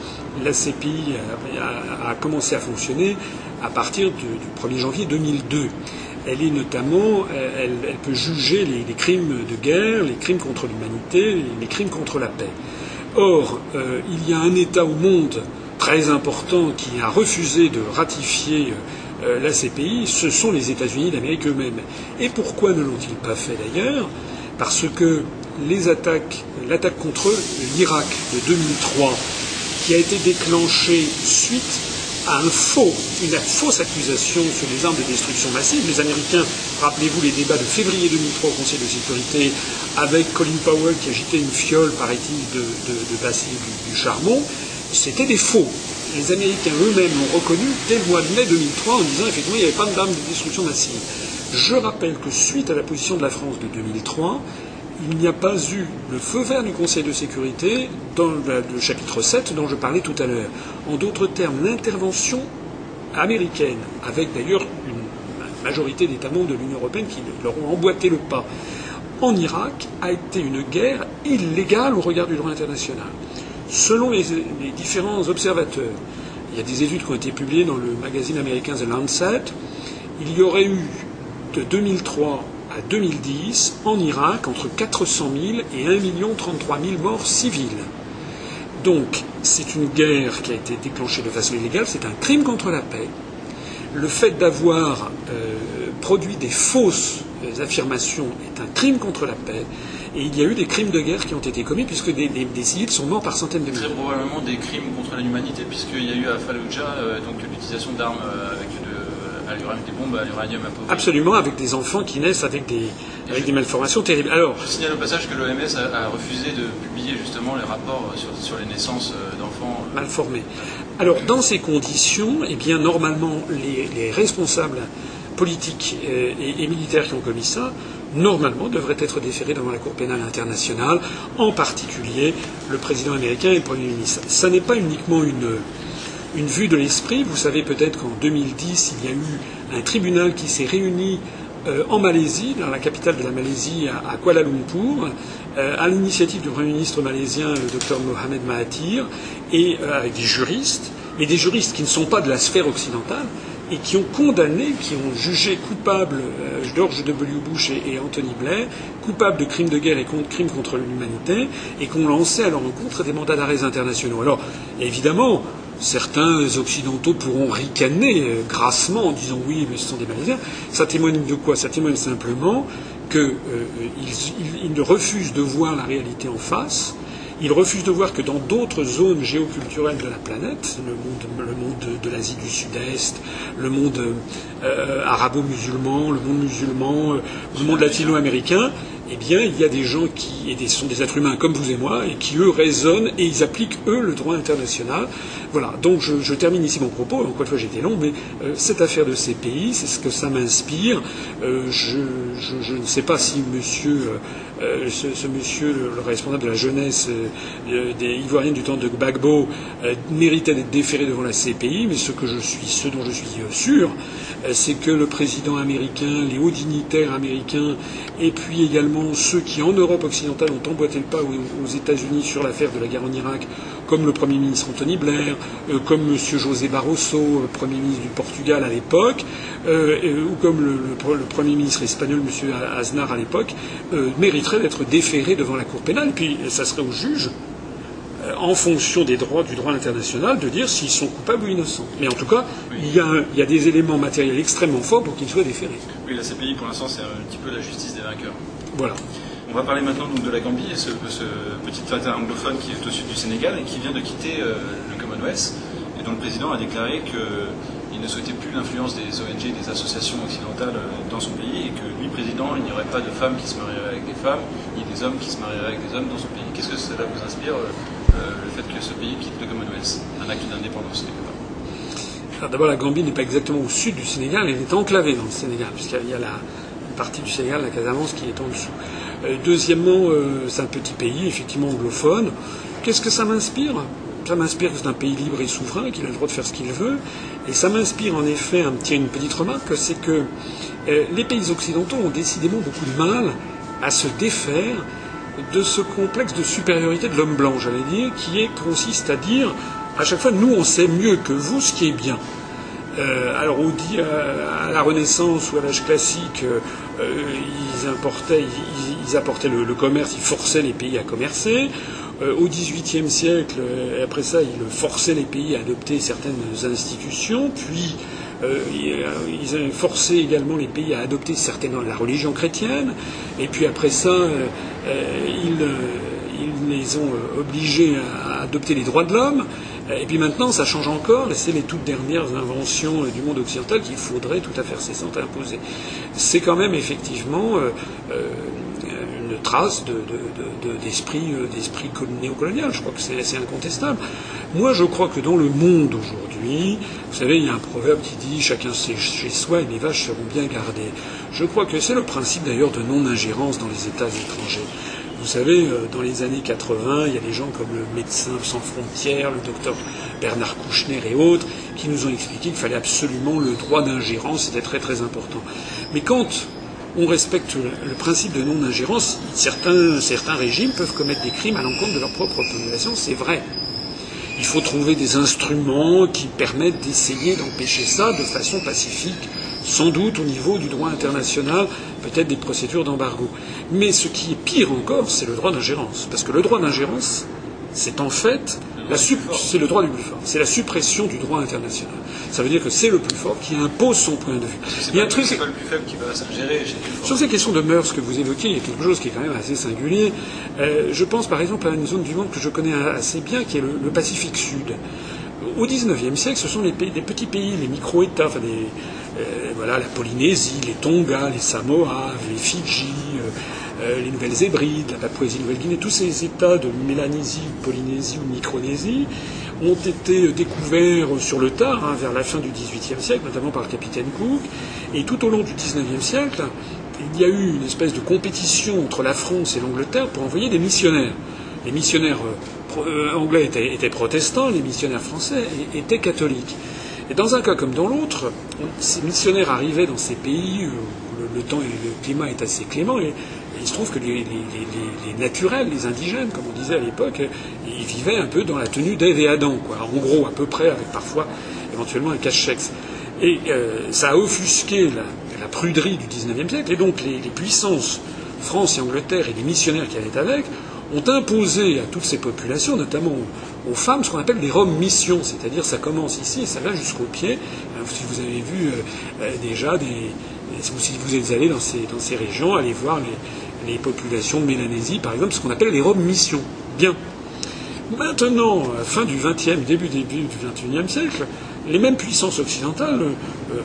B: la CPI a, a, commencé à fonctionner à partir du, du 1er janvier 2002 elle est notamment, elle, peut juger les, crimes de guerre, les crimes contre l'humanité, les crimes contre la paix. Or, euh, il y a un État au monde très important qui a refusé de ratifier euh, la CPI, ce sont les États-Unis d'Amérique eux-mêmes. Et pourquoi ne l'ont-ils pas fait d'ailleurs? Parce que les attaques, l'attaque contre l'Irak de 2003, qui a été déclenchée suite à un faux, une fausse accusation sur les armes de destruction massive. Les Américains, rappelez-vous les débats de février 2003 au Conseil de sécurité avec Colin Powell qui agitait une fiole, paraît-il, de, de, du, charbon, c'était des faux. Les Américains eux-mêmes l'ont reconnu dès le mois de mai 2003 en disant effectivement il n'y avait pas d'armes de destruction massive. Je rappelle que suite à la position de la France de 2003, il n'y a pas eu le feu vert du Conseil de sécurité dans le chapitre 7 dont je parlais tout à l'heure. En d'autres termes, l'intervention américaine, avec d'ailleurs une majorité d'États membres de l'Union européenne qui leur ont emboîté le pas, en Irak a été une guerre illégale au regard du droit international. Selon les, les différents observateurs, il y a des études qui ont été publiées dans le magazine américain The Lancet, il y aurait eu de 2003 à 2010, en Irak, entre 400 000 et 1 33 000 morts civiles. Donc, c'est une guerre qui a été déclenchée de façon illégale, c'est un crime contre la paix. Le fait d'avoir euh, produit des fausses affirmations est un crime contre la paix. Et il y a eu des crimes de guerre qui ont été commis, puisque des, civils sont morts par centaines de milliers.
A: Très probablement des crimes contre l'humanité, puisqu'il y a eu à Fallujah euh, l'utilisation d'armes euh, avec des bombes à l'uranium
B: Absolument, avec des enfants qui naissent avec des, avec des malformations terribles.
A: Alors, je signale au passage que l'OMS a, refusé de publier justement les rapports sur, sur les naissances euh, d'enfants
B: euh, mal formés. Alors, dans ces conditions, eh bien, normalement, les, les responsables politiques euh, et, et, militaires qui ont commis ça, normalement, devraient être déférés devant la Cour pénale internationale, en particulier le président américain et le Premier ministre. Ça n'est pas uniquement une une vue de l'esprit. Vous savez peut-être qu'en 2010, il y a eu un tribunal qui s'est réuni euh, en Malaisie, dans la capitale de la Malaisie, à, Kuala Lumpur, euh, à l'initiative du Premier ministre malaisien, le docteur Mohamed Mahathir, et euh, avec des juristes, mais des juristes qui ne sont pas de la sphère occidentale, et qui ont condamné, qui ont jugé coupable George W. Bush et, Anthony Blair, coupables de crimes de guerre et de crimes contre l'humanité, et qui ont lancé à leur encontre des mandats d'arrêt internationaux. Alors, évidemment, certains occidentaux pourront ricaner euh, grassement en disant oui, mais ce sont des Malaisiens. Ça témoigne de quoi? Ça témoigne simplement qu'ils euh, refusent de voir la réalité en face. Ils refusent de voir que dans d'autres zones géoculturelles de la planète, le monde, le monde de, l'Asie du Sud-Est, le monde euh, arabo-musulman, le monde musulman, le monde latino-américain, eh bien, il y a des gens qui et sont des êtres humains comme vous et moi, et qui, eux, raisonnent et ils appliquent, eux, le droit international. Voilà. Donc, je, termine ici mon propos. Encore une fois, j'étais long, mais euh, cette affaire de ces pays, c'est ce que ça m'inspire. Euh, je, ne sais pas si monsieur, euh, ce, monsieur, le, responsable de la jeunesse des Ivoiriens du temps de Gbagbo, méritait d'être déféré devant la CPI, mais ce, que je suis, ce dont je suis sûr, c'est que le président américain, les hauts dignitaires américains, et puis également ceux qui, en Europe occidentale, ont emboîté le pas aux États-Unis sur l'affaire de la guerre en Irak, comme le Premier ministre Anthony Blair, euh, comme M. José Barroso, euh, Premier ministre du Portugal à l'époque, euh, ou comme le, Premier ministre espagnol, M. Aznar à l'époque, mériteraient d'être déférés devant la Cour pénale. Puis, ça serait au juge en fonction des droits du droit international de dire s'ils sont coupables ou innocents. Mais en tout cas, il, y a, des éléments matériels extrêmement forts pour qu'ils soient déférés.
A: Oui, la CPI pour l'instant c'est un petit peu la justice des vainqueurs.
B: Voilà.
A: On va parler maintenant donc, de la Gambie et ce, petit État anglophone qui est au sud du Sénégal et qui vient de quitter euh, le Commonwealth et dont le président a déclaré qu'il ne souhaitait plus l'influence des ONG et des associations occidentales euh, dans son pays et que lui, président, il n'y aurait pas de femmes qui se marieraient avec des femmes, ni des hommes qui se marieraient avec des hommes dans son pays. Qu'est-ce que cela vous inspire euh, euh, le fait que ce pays quitte le Commonwealth, un acte d'indépendance
B: D'abord, la Gambie n'est pas exactement au sud du Sénégal, elle est enclavée dans le Sénégal, puisqu'il y a la partie du Sénégal, la Casamance, qui est en dessous. Euh, deuxièmement, euh, c'est un petit pays, effectivement anglophone. Qu'est-ce que ça m'inspire? Ça m'inspire que c'est un pays libre et souverain, qu'il a le droit de faire ce qu'il veut. Et ça m'inspire en effet un une petite remarque, c'est que les pays occidentaux ont décidément beaucoup de mal à se défaire de ce complexe de supériorité de l'homme blanc, j'allais dire, qui consiste à dire à chaque fois nous on sait mieux que vous ce qui est bien. Euh, alors on dit à, la Renaissance ou à l'âge classique, euh, ils, importaient, ils, apportaient le, commerce, ils forçaient les pays à commercer. Euh, au XVIIIe siècle, après ça, ils forçaient les pays à adopter certaines institutions, puis ils ont forcé également les pays à adopter certaines la religion chrétienne, et puis après ça, ils, ils, les ont obligés à adopter les droits de l'homme. Et puis maintenant, ça change encore, c'est les toutes dernières inventions du monde occidental qu'il faudrait tout à fait cessantes imposer. C'est quand même effectivement euh, euh, une trace d'esprit de, de, néocolonial. Je crois que c'est incontestable. Moi, je crois que dans le monde aujourd'hui, vous savez, il y a un proverbe qui dit chacun chez soi et les vaches seront bien gardées. Je crois que c'est le principe d'ailleurs de non-ingérence dans les États étrangers. Vous savez, euh, dans les années 80, il y a des gens comme le médecin sans frontières, le docteur Bernard Kouchner et autres, qui nous ont expliqué qu'il fallait absolument le droit d'ingérence, c'était très très important. Mais quand on respecte le principe de non-ingérence, certains, certains régimes peuvent commettre des crimes à l'encontre de leur propre population, c'est vrai. Il faut trouver des instruments qui permettent d'essayer d'empêcher ça de façon pacifique, sans doute au niveau du droit international, peut-être des procédures d'embargo. Mais ce qui est pire encore, c'est le droit d'ingérence. Parce que le droit d'ingérence, c'est en fait c'est le droit du plus fort. C'est la suppression du droit international. Ça veut dire que c'est le plus fort qui impose son point de vue.
A: Il y a un truc. C'est pas le plus faible qui va s'ingérer.
B: Sur ces questions de mœurs que vous évoquez, il y a quelque chose qui est quand même assez singulier. Euh, je pense par exemple à une zone du monde que je connais assez bien, qui est le, Pacifique Sud. Au XIXe siècle, ce sont les, petits pays, les micro-États, enfin euh, voilà, la Polynésie, les Tonga, les Samoa, les Fidji, euh, euh, les Nouvelles Hébrides, la Papouasie-Nouvelle-Guinée, tous ces États de Mélanésie, Polynésie ou Micronésie ont été découverts sur le tard, hein, vers la fin du XVIIIe siècle, notamment par le capitaine Cook. Et tout au long du XIXe siècle, il y a eu une espèce de compétition entre la France et l'Angleterre pour envoyer des missionnaires. Les missionnaires euh, anglais étaient, protestants, les missionnaires français étaient catholiques. Et dans un cas comme dans l'autre, ces missionnaires arrivaient dans ces pays où le, temps et le climat est assez clément il se trouve que les, naturels, les indigènes, comme on disait à l'époque, ils vivaient un peu dans la tenue d'Ève et Adam, quoi. En gros, à peu près, avec parfois éventuellement un cache-sexe. Et euh, ça a offusqué la, pruderie du XIXe siècle, et donc les, puissances, France et Angleterre, et les missionnaires qui allaient avec, ont imposé à toutes ces populations, notamment aux, femmes, ce qu'on appelle les Roms missions, c'est-à-dire ça commence ici et ça va jusqu'au pied. Si vous avez vu euh, euh, déjà des, si vous êtes allé dans ces, dans ces régions, allez voir les, les populations de Mélanésie, par exemple, ce qu'on appelle les Roms missions. Bien. Maintenant, fin du XXe, début, début du XXIe siècle, les mêmes puissances occidentales euh, euh,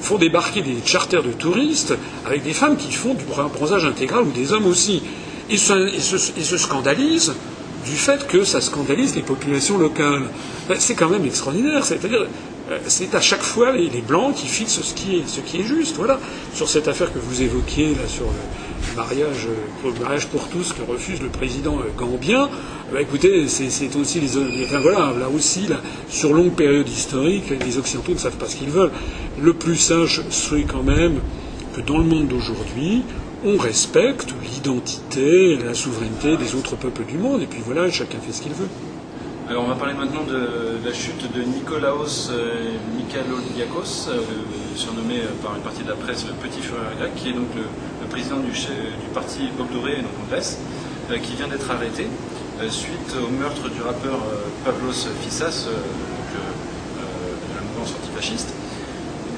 B: font débarquer des charters de touristes avec des femmes qui font du bronzage intégral ou des hommes aussi. Et se, se, scandalisent du fait que ça scandalise les populations locales. Ben, c'est quand même extraordinaire. C'est-à-dire, euh, c'est à chaque fois les, blancs qui fixent ce qui est, juste. Voilà. Sur cette affaire que vous évoquiez sur le, mariage, le mariage pour tous que refuse le président euh, gambien, bah, écoutez, c'est aussi les, voilà, là aussi, sur longue période historique, les Occidentaux ne savent pas ce qu'ils veulent. Le plus sage serait quand même que dans le monde d'aujourd'hui, on respecte l'identité, la souveraineté des autres peuples du monde, et puis voilà, chacun fait ce qu'il veut.
A: On va parler maintenant de, la chute de Nikolaos euh, Mikaloliakos, euh, surnommé par une partie de la presse le petit fureur qui est donc le, président du, parti Bob Doré, donc en Grèce, euh, qui vient d'être arrêté suite au meurtre du rappeur Pavlos Fissas, de la mouvance antifasciste.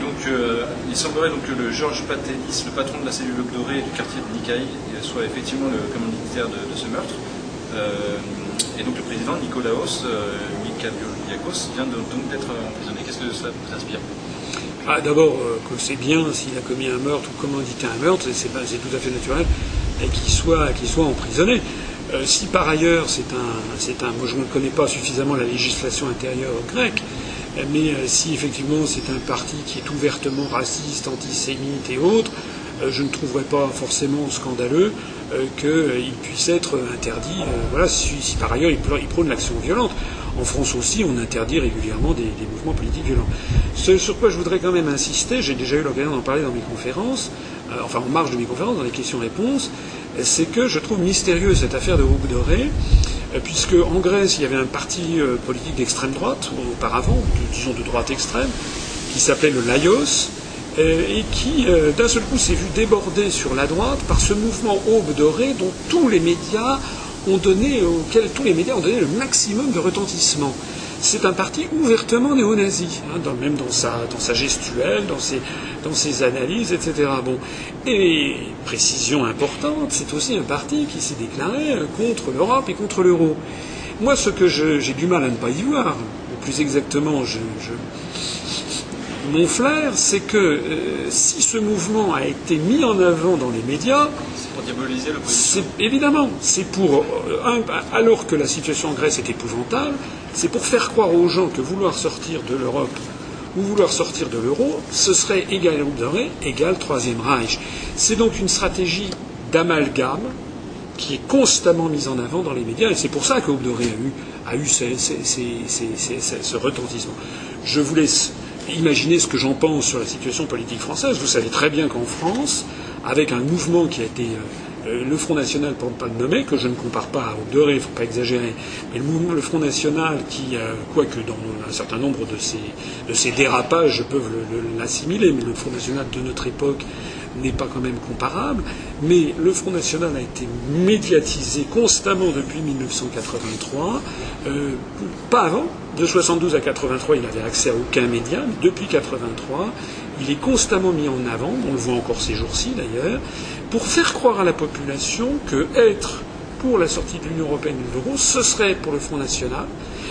A: Donc, il semblerait donc que le Georges Patélis, le patron de la cellule Bob Doré du quartier de Nikaï, soit effectivement le commanditaire de ce meurtre. Et donc le président Nicolaos euh, vient donc d'être emprisonné. Qu'est-ce que cela vous inspire
B: ah, D'abord, euh, que c'est bien s'il a commis un meurtre ou commandité un meurtre, c'est tout à fait naturel qu'il soit, soit emprisonné. Euh, si par ailleurs c'est un, un, moi je ne connais pas suffisamment la législation intérieure grecque, mais si effectivement c'est un parti qui est ouvertement raciste, antisémite et autres, je ne trouverais pas forcément scandaleux euh, qu'il puisse être interdit. Euh, voilà, si, par ailleurs il, prône l'action violente. En France aussi, on interdit régulièrement des, mouvements politiques violents. Ce sur quoi je voudrais quand même insister, j'ai déjà eu l'occasion d'en parler dans mes conférences, euh, enfin en marge de mes conférences, dans les questions-réponses, c'est que je trouve mystérieuse cette affaire de Groupe Doré, puisque en Grèce, il y avait un parti politique d'extrême droite, auparavant, disons de droite extrême, qui s'appelait le Laios, euh, et qui, euh, d'un seul coup, s'est vu débordé sur la droite par ce mouvement Aube dorée dont tous les médias ont donné, auquel tous les médias ont donné le maximum de retentissement. C'est un parti ouvertement néo-nazi, hein, même dans sa, dans sa gestuelle, dans ses, dans ses analyses, etc. Bon. Et précision importante, c'est aussi un parti qui s'est déclaré euh, contre l'Europe et contre l'euro. Moi, ce que j'ai du mal à ne pas y voir, plus exactement, je mon flair, c'est que euh, si ce mouvement a été mis en avant dans les médias,
A: c'est pour diaboliser
B: l'opposition. Évidemment, c'est pour euh, alors que la situation en Grèce est épouvantable, c'est pour faire croire aux gens que vouloir sortir de l'Europe ou vouloir sortir de l'euro, ce serait égal à égal Troisième Reich. C'est donc une stratégie d'amalgame qui est constamment mise en avant dans les médias, et c'est pour ça que Doré a eu, a eu ce retentissement. Je vous laisse imaginez ce que j'en pense sur la situation politique française. Vous savez très bien qu'en France, avec un mouvement qui a été euh, euh, le Front National, pour ne pas le nommer, que je ne compare pas au Doré, il ne faut pas exagérer, mais le mouvement, le Front National, qui, quoique dans un certain nombre de de ces dérapages peuvent l'assimiler, mais le Front National de notre époque n'est pas quand même comparable, mais le Front National a été médiatisé constamment depuis 1983, euh, pas avant, de 72 à 83 il n'avait accès à aucun média, mais depuis 83 il est constamment mis en avant, on le voit encore ces jours-ci d'ailleurs, pour faire croire à la population que être pour la sortie de l'Union européenne de l'euro, ce serait pour le Front National.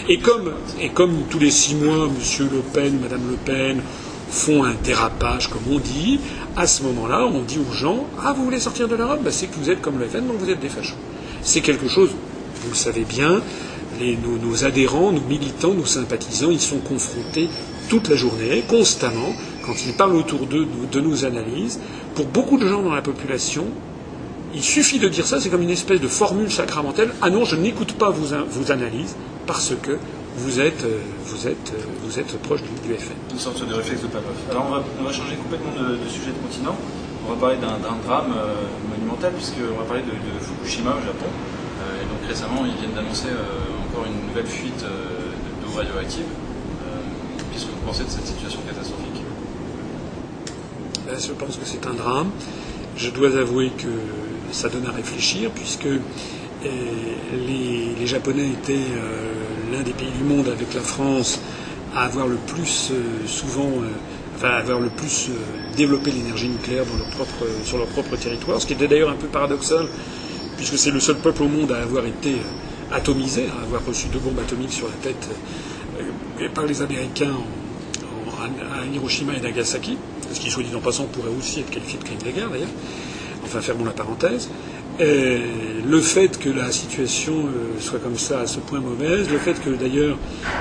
B: Et comme, et comme tous les six mois, M. Le Pen, Mme Le Pen font un dérapage, comme on dit, à ce moment-là, on dit aux gens Ah, vous voulez sortir de l'Europe? Ben, C'est que vous êtes comme Le Pen, donc vous êtes des fachos. C'est quelque chose, vous le savez bien, nos, adhérents, nos militants, nos sympathisants, ils sont confrontés toute la journée, constamment, quand ils parlent autour d'eux de nos analyses. Pour beaucoup de gens dans la population, il suffit de dire ça, c'est comme une espèce de formule sacramentelle. Ah non, je n'écoute pas vos analyses parce que vous êtes, vous êtes, vous êtes proche du, du FN.
A: Une sorte de réflexe de Pavlov. Alors on va, on va changer complètement de, de, sujet de continent. On va parler d'un drame euh, monumental puisqu'on va parler de, de, Fukushima au Japon. Euh, et donc récemment, ils viennent d'annoncer euh, encore une nouvelle fuite d'eau radioactive. Qu'est-ce que vous pensez de cette situation catastrophique?
B: Ben, Je pense que c'est un drame. Je dois avouer que ça donne à réfléchir puisque les, les, Japonais étaient euh, l'un des pays du monde avec la France à avoir le plus euh, souvent, euh, enfin à avoir le plus développé l'énergie nucléaire sur leur propre territoire, ce qui était d'ailleurs un peu paradoxal puisque c'est le seul peuple au monde à avoir été atomisé, à avoir reçu deux bombes atomiques sur la tête par les Américains à Hiroshima et Nagasaki, ce qui, soit dit en passant, pourrait aussi être qualifié de crime de guerre d'ailleurs. Enfin fermons la parenthèse, et le fait que la situation euh, soit comme ça à ce point mauvaise, le fait que d'ailleurs,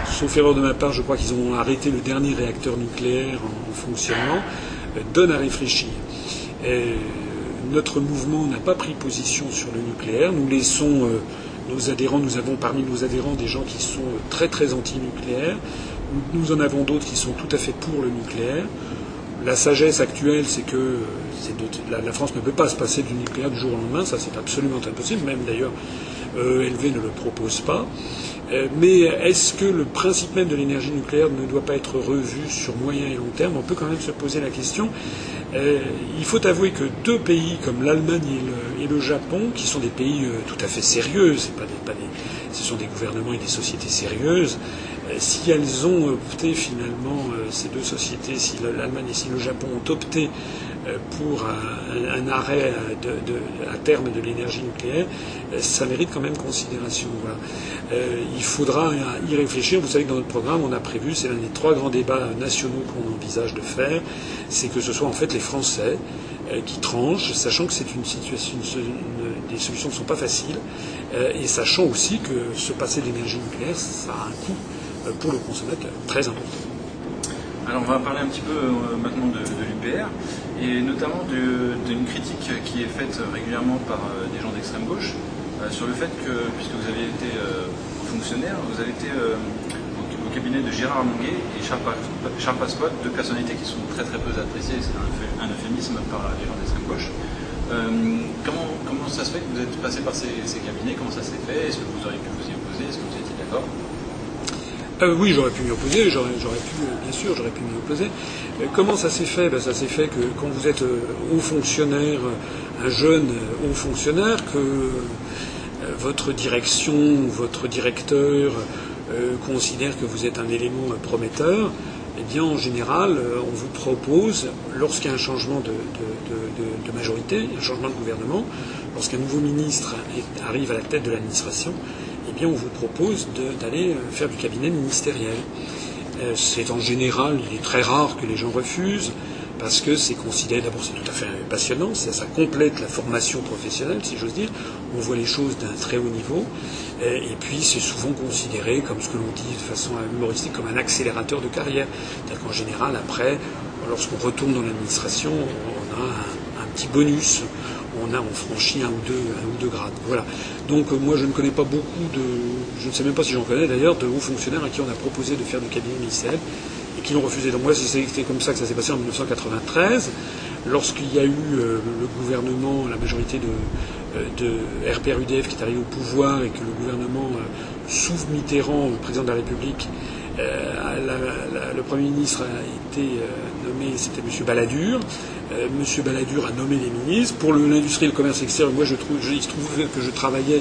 B: sauf erreur de ma part, je crois qu'ils ont arrêté le dernier réacteur nucléaire en, fonctionnement, euh, donne à réfléchir. Notre mouvement n'a pas pris position sur le nucléaire. Nous laissons euh, nos adhérents, nous avons parmi nos adhérents des gens qui sont très très anti-nucléaires. Nous en avons d'autres qui sont tout à fait pour le nucléaire. La sagesse actuelle, c'est que la, France ne peut pas se passer du nucléaire du jour au lendemain, ça c'est absolument impossible, même d'ailleurs euh, ELV ne le propose pas. Euh, mais est-ce que le principe même de l'énergie nucléaire ne doit pas être revu sur moyen et long terme? On peut quand même se poser la question. Euh, il faut avouer que deux pays comme l'Allemagne et, le, Japon, qui sont des pays euh, tout à fait sérieux, ce sont des gouvernements et des sociétés sérieuses, si elles ont opté finalement, euh, ces deux sociétés, si l'Allemagne et si le Japon ont opté euh, pour un, arrêt à terme de l'énergie nucléaire, ça mérite quand même considération. Euh, il faudra y réfléchir. Vous savez que dans notre programme, on a prévu, c'est l'un des trois grands débats nationaux qu'on envisage de faire, c'est que ce soit en fait les Français euh, qui tranchent, sachant que c'est une situation, des solutions ne sont pas faciles, euh, et sachant aussi que se passer de l'énergie nucléaire, ça a un coût pour le consommateur. Très important.
A: Alors on va parler un petit peu maintenant de, l'UPR et notamment d'une critique qui est faite régulièrement par des gens d'extrême gauche euh, sur le fait que, puisque vous avez été euh, fonctionnaire, vous avez été euh, au, cabinet de Gérard Longuet et Charles, Charles Pasqua, deux personnalités qui sont très très peu appréciées, c'est un, un, euphémisme par les gens d'extrême gauche. comment, comment ça se fait que vous êtes passé par ces, ces cabinets? Comment ça s'est fait? Est-ce que vous auriez pu vous y opposer? Est-ce que vous étiez d'accord?
B: Euh, oui, j'aurais pu m'y opposer, j'aurais pu, bien sûr, j'aurais pu m'y opposer. Euh, comment ça s'est fait? Ben, Ça s'est fait que quand vous êtes euh, haut fonctionnaire, un jeune haut fonctionnaire, que euh, votre direction, votre directeur euh, considère que vous êtes un élément prometteur, eh bien, en général, on vous propose, lorsqu'il y a un changement de, majorité, un changement de gouvernement, lorsqu'un nouveau ministre arrive à la tête de l'administration, on vous propose d'aller faire du cabinet ministériel. C'est en général, il est très rare que les gens refusent parce que c'est considéré, d'abord c'est tout à fait passionnant, ça, complète la formation professionnelle, si j'ose dire, on voit les choses d'un très haut niveau, et, et puis c'est souvent considéré, comme ce que l'on dit de façon humoristique, comme un accélérateur de carrière. C'est-à-dire qu'en général, après, lorsqu'on retourne dans l'administration, on a un, petit bonus, on, a, on franchit un ou deux, un ou deux grades. Voilà. Donc euh, moi je ne connais pas beaucoup de, je ne sais même pas si j'en connais d'ailleurs, de hauts fonctionnaires à qui on a proposé de faire du cabinet ministériel et qui l'ont refusé. Donc moi, c'était comme ça que ça s'est passé en 1993, lorsqu'il y a eu euh, le gouvernement, la majorité de, euh, de RPR-UDF qui est arrivé au pouvoir et que le gouvernement, euh, sous Mitterrand, le président de la République, le Premier ministre a été nommé, c'était M. Balladur. M. Balladur a nommé les ministres. Pour l'industrie et le commerce extérieur, moi je trouve, je, il se trouve que je travaillais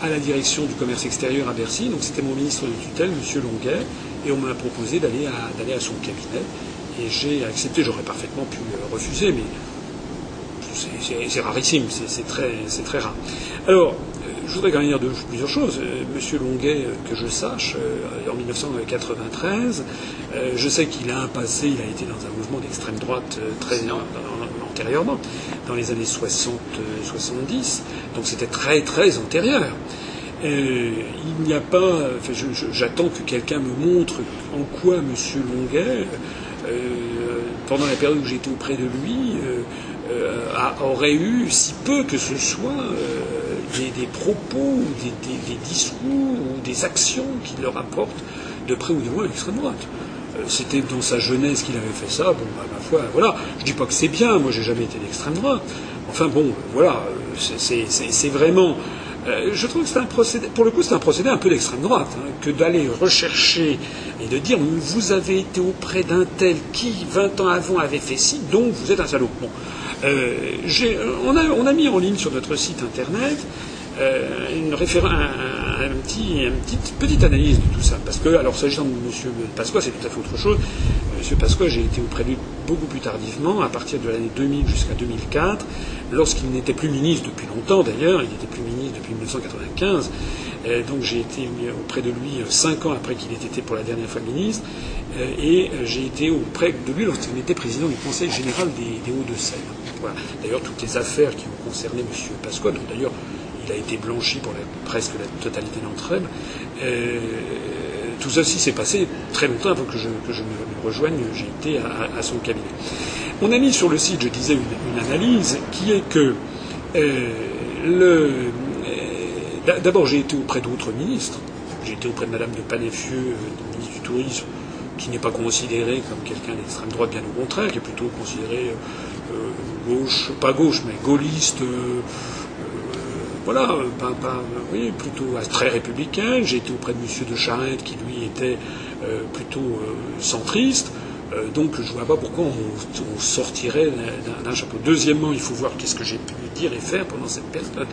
B: à la direction du commerce extérieur à Bercy. Donc c'était mon ministre de tutelle, M. Longuet, et on m'a proposé d'aller à, d'aller à son cabinet. Et j'ai accepté, j'aurais parfaitement pu refuser, mais c'est rarissime, c'est très, très rare. Alors, je voudrais quand même dire plusieurs choses. Monsieur Longuet, que je sache, en 1993, je sais qu'il a un passé, il a été dans un mouvement d'extrême droite très antérieurement, dans les années 60, 70, donc c'était très très antérieur. il n'y a pas. J'attends que quelqu'un me montre en quoi M. Longuet, pendant la période où j'étais auprès de lui, aurait eu si peu que ce soit des, propos, des, discours ou des actions qui le rapportent de près ou de loin l'extrême droite. C'était dans sa jeunesse qu'il avait fait ça. Bon, bah, ma foi, voilà. Je dis pas que c'est bien. Moi, j'ai jamais été d'extrême droite. Enfin bon, voilà. C'est vraiment. je trouve que c'est un procédé. Pour le coup, c'est un procédé un peu d'extrême droite hein, que d'aller rechercher et de dire vous avez été auprès d'un tel qui 20 ans avant avait fait ci, donc vous êtes un salaud. Bon. Euh, on, a, on, a, mis en ligne sur notre site internet euh, une référence, petite, analyse de tout ça. Parce que, alors s'agissant de M. Pasqua, c'est tout à fait autre chose. M. Pasqua, j'ai été auprès de lui beaucoup plus tardivement, à partir de l'année 2000 jusqu'à 2004, lorsqu'il n'était plus ministre depuis longtemps d'ailleurs, il n'était plus ministre depuis 1995. Euh, donc j'ai été auprès de lui cinq ans après qu'il ait été pour la dernière fois ministre, euh, et j'ai été auprès de lui lorsqu'il était président du Conseil général des, Hauts-de-Seine. D'ailleurs, toutes les affaires qui ont concerné M. Pasqua, d'ailleurs, il a été blanchi pour presque la totalité d'entre elles. Euh, tout ceci s'est passé très longtemps avant que je, me, rejoigne. J'ai été à, son cabinet. On a mis sur le site, je disais, une, analyse qui est que euh, le. Euh, d'abord, j'ai été auprès d'autres ministres. J'ai été auprès de Madame de Panéfieux, ministre du Tourisme, qui n'est pas considérée comme quelqu'un d'extrême droite, bien au contraire, qui est plutôt considéré gauche, pas gauche, mais gaulliste voilà, oui, plutôt très républicain. J'ai été auprès de M. de Charette, qui lui était euh, plutôt euh, centriste. Euh, donc je ne vois pas pourquoi on, sortirait d'un chapeau. Deuxièmement, il faut voir qu'est-ce que j'ai pu dire et faire pendant cette période.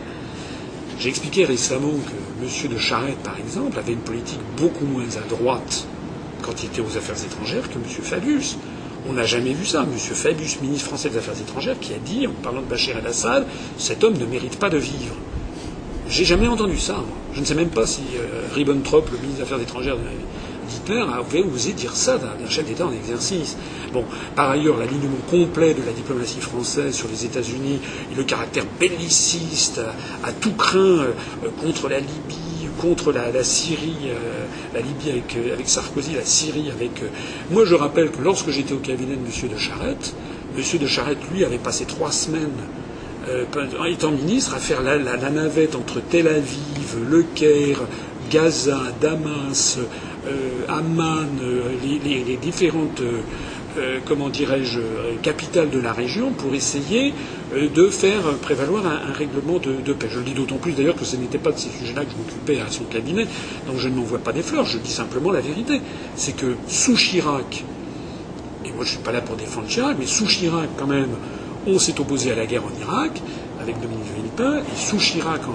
B: J'ai expliqué récemment que M. de Charette, par exemple, avait une politique beaucoup moins à droite quand il était aux affaires étrangères que M. Fabius. On n'a jamais vu ça. M. Fabius, ministre français des Affaires étrangères, qui a dit, en parlant de Bachir el-Assad, cet homme ne mérite pas de vivre. J'ai jamais entendu ça. Je ne sais même pas si euh, Ribbentrop, le ministre des Affaires étrangères d'Hitler, avait osé dire ça d'un chef d'État en exercice. Bon, par ailleurs, l'alignement complet de la diplomatie française sur les États-Unis et le caractère belliciste à, tout craint euh, contre la Libye, contre la, Syrie, euh, la Libye avec, avec, Sarkozy, la Syrie avec. moi, je rappelle que lorsque j'étais au cabinet de M. de Charette, M. de Charette, lui, avait passé trois semaines euh, étant ministre, à faire la, navette entre Tel Aviv, Le Caire, Gaza, Damas, euh, Amman, euh, les, différentes, comment dirais-je, capitales de la région pour essayer de faire prévaloir un, règlement de, paix. Je le dis d'autant plus d'ailleurs que ce n'était pas de ces sujets-là que je m'occupais à son cabinet, donc je ne m'envoie pas des fleurs, je dis simplement la vérité. C'est que sous Chirac, et moi je ne suis pas là pour défendre Chirac, mais sous Chirac quand même, on s'est opposé à la guerre en Irak avec Dominique Villepin et sous Chirac en,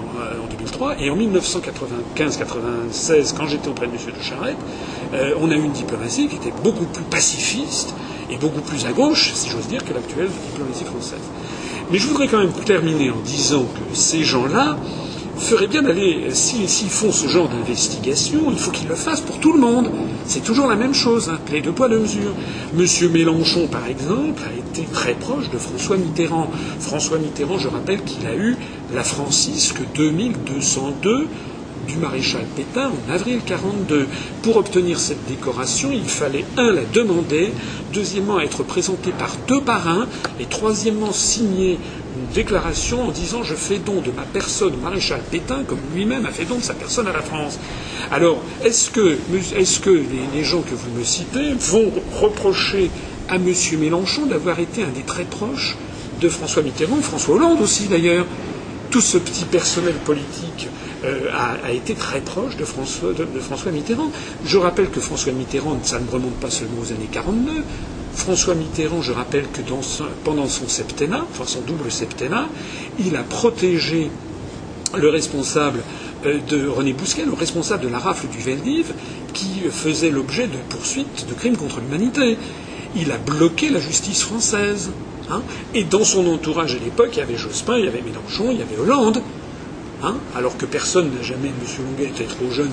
B: 2003. Et en 1995-96, quand j'étais auprès de M. de Charette, euh, on a eu une diplomatie qui était beaucoup plus pacifiste et beaucoup plus à gauche, si j'ose dire, que l'actuelle diplomatie française. Mais je voudrais quand même terminer en disant que ces gens-là ferait bien d'aller, s'ils font ce genre d'investigation, il faut qu'ils le fassent pour tout le monde. C'est toujours la même chose, hein, les deux poids, deux mesures. Monsieur Mélenchon, par exemple, a été très proche de François Mitterrand. François Mitterrand, je rappelle qu'il a eu la Francisque 2202 du maréchal Pétain en avril 42. Pour obtenir cette décoration, il fallait, un, la demander, deuxièmement, être présenté par deux parrains, et troisièmement, signer une déclaration en disant je fais don de ma personne au maréchal Pétain comme lui-même a fait don de sa personne à la France. Alors, est-ce que, est que les, les, gens que vous me citez vont reprocher à M. Mélenchon d'avoir été un des très proches de François Mitterrand, François Hollande aussi d'ailleurs, tout ce petit personnel politique a, été très proche de François, Mitterrand. Je rappelle que François Mitterrand, ça ne remonte pas seulement aux années 42. François Mitterrand, je rappelle que pendant son septennat, enfin son double septennat, il a protégé le responsable de René Bousquet, le responsable de la rafle du Veldiv, qui faisait l'objet de poursuites de crimes contre l'humanité. Il a bloqué la justice française. Hein. et dans son entourage à l'époque, il y avait Jospin, il y avait Mélenchon, il y avait Hollande. Hein, alors que personne n'a jamais, M. Longuet était trop jeune,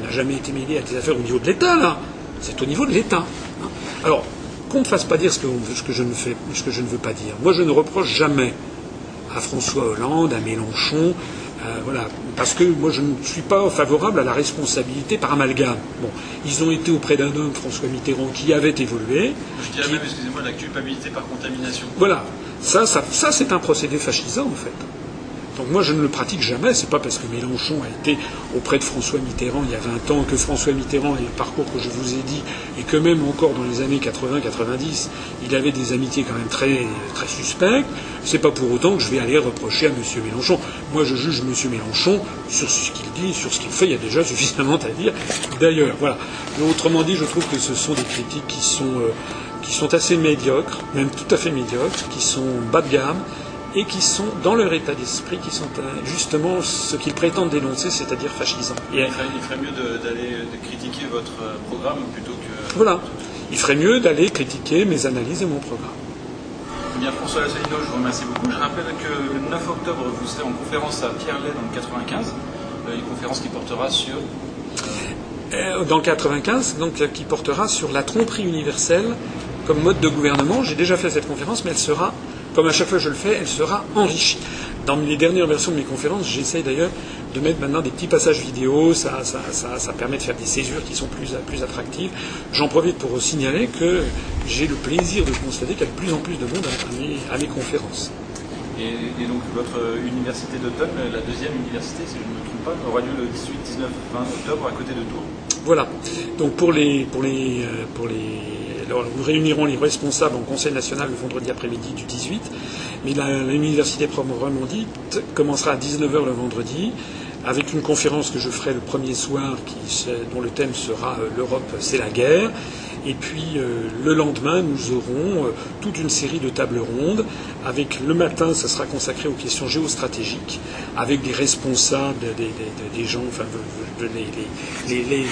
B: n'a jamais été mêlé à des affaires au niveau de l'État, là. C'est au niveau de l'État. Hein. Alors, qu'on ne fasse pas dire ce que, je ne ce que je ne veux pas dire. Moi, je ne reproche jamais à François Hollande, à Mélenchon, euh, voilà, parce que moi je ne suis pas favorable à la responsabilité par amalgame. Bon, ils ont été auprès d'un homme, François Mitterrand, qui avait évolué.
A: Je dirais même, excusez-moi, la culpabilité par contamination.
B: Voilà, ça, ça, ça c'est un procédé fascisant en fait. Donc moi je ne le pratique jamais, c'est pas parce que Mélenchon a été auprès de François Mitterrand il y a 20 ans que François Mitterrand a le parcours que je vous ai dit et que même encore dans les années 80-90 il avait des amitiés quand même très, très suspectes, c'est pas pour autant que je vais aller reprocher à M. Mélenchon. Moi je juge M. Mélenchon sur ce qu'il dit, sur ce qu'il fait, il y a déjà suffisamment à dire. D'ailleurs, voilà. autrement dit, je trouve que ce sont des critiques qui sont, euh, qui sont assez médiocres, même tout à fait médiocres, qui sont bas de gamme et qui sont, dans leur état d'esprit, qui sont euh, justement ce qu'ils prétendent dénoncer, c'est-à-dire fascisants.
A: il, ferait, mieux d'aller critiquer votre euh, programme plutôt que...
B: Voilà. Il ferait mieux d'aller critiquer mes analyses et mon programme.
A: Eh bien, François Lassalino, je vous remercie beaucoup. Je rappelle que le 9 octobre, vous serez en conférence à Pierre-Lay dans le 95, euh, une conférence qui portera sur...
B: Dans le 95, donc, qui portera sur la tromperie universelle comme mode de gouvernement. J'ai déjà fait cette conférence, mais elle sera comme à chaque fois je le fais, elle sera enrichie. Dans les dernières versions de mes conférences, j'essaye d'ailleurs de mettre maintenant des petits passages vidéo, ça, ça, ça, ça, permet de faire des césures qui sont plus, plus attractives. J'en profite pour signaler que j'ai le plaisir de constater qu'il y a de plus en plus de monde à mes, à mes conférences.
A: Et, donc votre université d'automne, la deuxième université, si je ne me trompe pas, aura lieu le 18, 19, 20 octobre à côté de Tours.
B: Voilà. Donc pour les, pour les, euh, pour les nous réunirons les responsables en Conseil national le vendredi après-midi du 18, mais l'université proprement dite commencera à 19h le vendredi, avec une conférence que je ferai le premier soir dont le thème sera euh, L'Europe, c'est la guerre. Et puis euh, le lendemain, nous aurons euh, toute une série de tables rondes. Avec le matin, ça sera consacré aux questions géostratégiques, avec des responsables, des, gens, enfin, les, les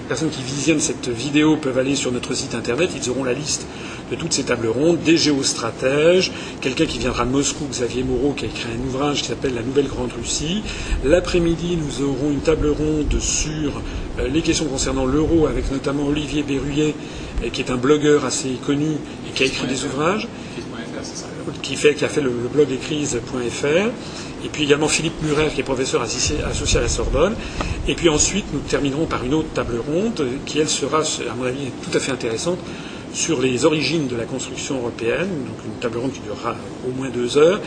B: personnes qui visionnent cette vidéo peuvent aller sur notre site internet, ils auront la liste de toutes ces tables rondes, des géostratèges, quelqu'un qui viendra de Moscou, Xavier Moreau, qui a écrit un ouvrage qui s'appelle La Nouvelle Grande Russie. L'après-midi, nous aurons une table ronde sur euh, les questions concernant l'euro, avec notamment Olivier Berruyer, euh, qui est un blogueur assez connu et qui a écrit des ouvrages, qui, fait, qui a fait le, blog écrise.fr et puis également Philippe Murer, qui est professeur associé à la Sorbonne. Et puis ensuite, nous terminerons par une autre table ronde, qui elle sera, à mon avis, tout à fait intéressante, sur les origines de la construction européenne, donc une table ronde qui durera au moins deux heures,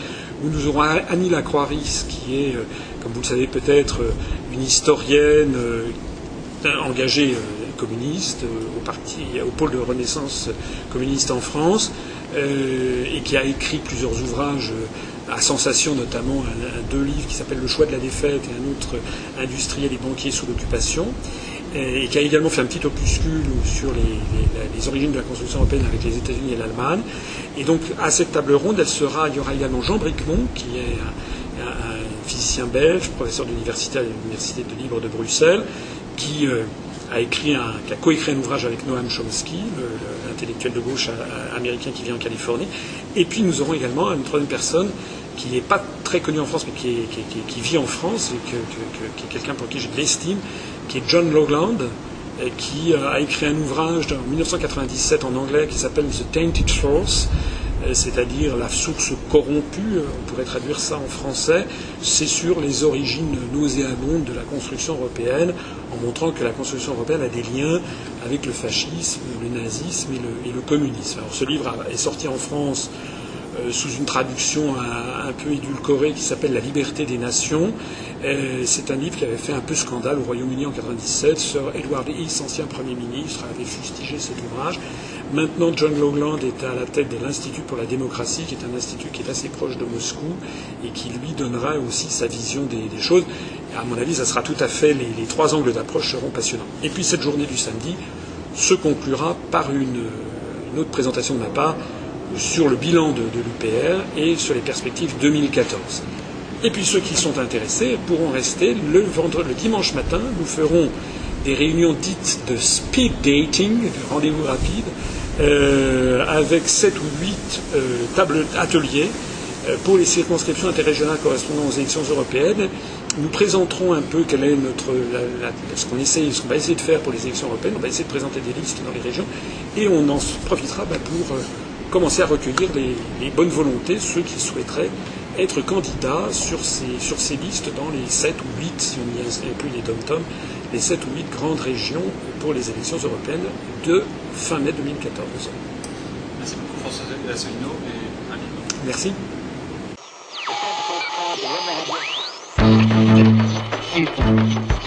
B: où nous aurons Annie Lacroix-Ris, qui est, euh, comme vous le savez peut-être, euh, une historienne euh, engagée communiste au, parti, au pôle de renaissance communiste en France, et qui a écrit plusieurs ouvrages à sensation notamment un, deux livres qui s'appellent Le choix de la défaite et un autre Industriel et banquier sous l'occupation, et, qui a également fait un petit opuscule sur les, origines de la construction européenne avec les États-Unis et l'Allemagne. Et donc à cette table ronde, elle sera, il y aura également Jean Bricmont, qui est un, physicien belge, professeur d'université à l'Université de Libre de Bruxelles, qui euh, a écrit un, qui a coécrit un ouvrage avec Noam Chomsky, l'intellectuel de gauche américain qui vit en Californie. Et puis nous aurons également une troisième personne qui n'est pas très connu en France, mais qui, vit en France, et qui est quelqu'un pour qui j'ai de l'estime, qui est John Logland, et qui euh, a écrit un ouvrage en 1997 en anglais qui s'appelle The Tainted euh, c'est-à-dire la source corrompue, euh, on pourrait traduire ça en français, c'est sur les origines nauséabondes de la construction européenne, en montrant que la construction européenne a des liens avec le fascisme, le nazisme et le, communisme. Alors ce livre est sorti en France euh, sous une traduction un, peu édulcorée qui s'appelle La liberté des nations. C'est un livre qui avait fait un peu scandale au Royaume-Uni en 1997. Sir Edward Heath, ancien Premier ministre, avait fustigé cet ouvrage. Maintenant, John Longland est à la tête de l'Institut pour la démocratie, qui est un institut qui est assez proche de Moscou et qui lui donnera aussi sa vision des, choses. À mon avis, ça sera tout à fait, les, trois angles d'approche seront passionnants. Et puis cette journée du samedi se conclura par une, autre présentation de ma part sur le bilan de, de l'UPR et sur les perspectives 2014. Et puis ceux qui sont intéressés pourront rester le, vendredi, le dimanche matin. Nous ferons des réunions dites de speed dating, de rendez-vous rapide, euh, avec sept ou huit euh, tables ateliers euh, pour les circonscriptions interrégionales correspondant aux élections européennes. Nous présenterons un peu ce qu'on essaie, ce qu'on va essayer de faire pour les élections européennes. On va essayer de présenter des listes dans les régions et on en profitera bah, pour commencer à recueillir les, bonnes volontés, ceux qui souhaiteraient être candidats sur ces, listes dans les 7 ou 8, si on y inclut les dom-tom, les 7 ou 8 grandes régions pour les élections européennes de fin mai 2014.
A: Merci beaucoup François Asselineau et Alain.
B: Merci.
C: Thank you.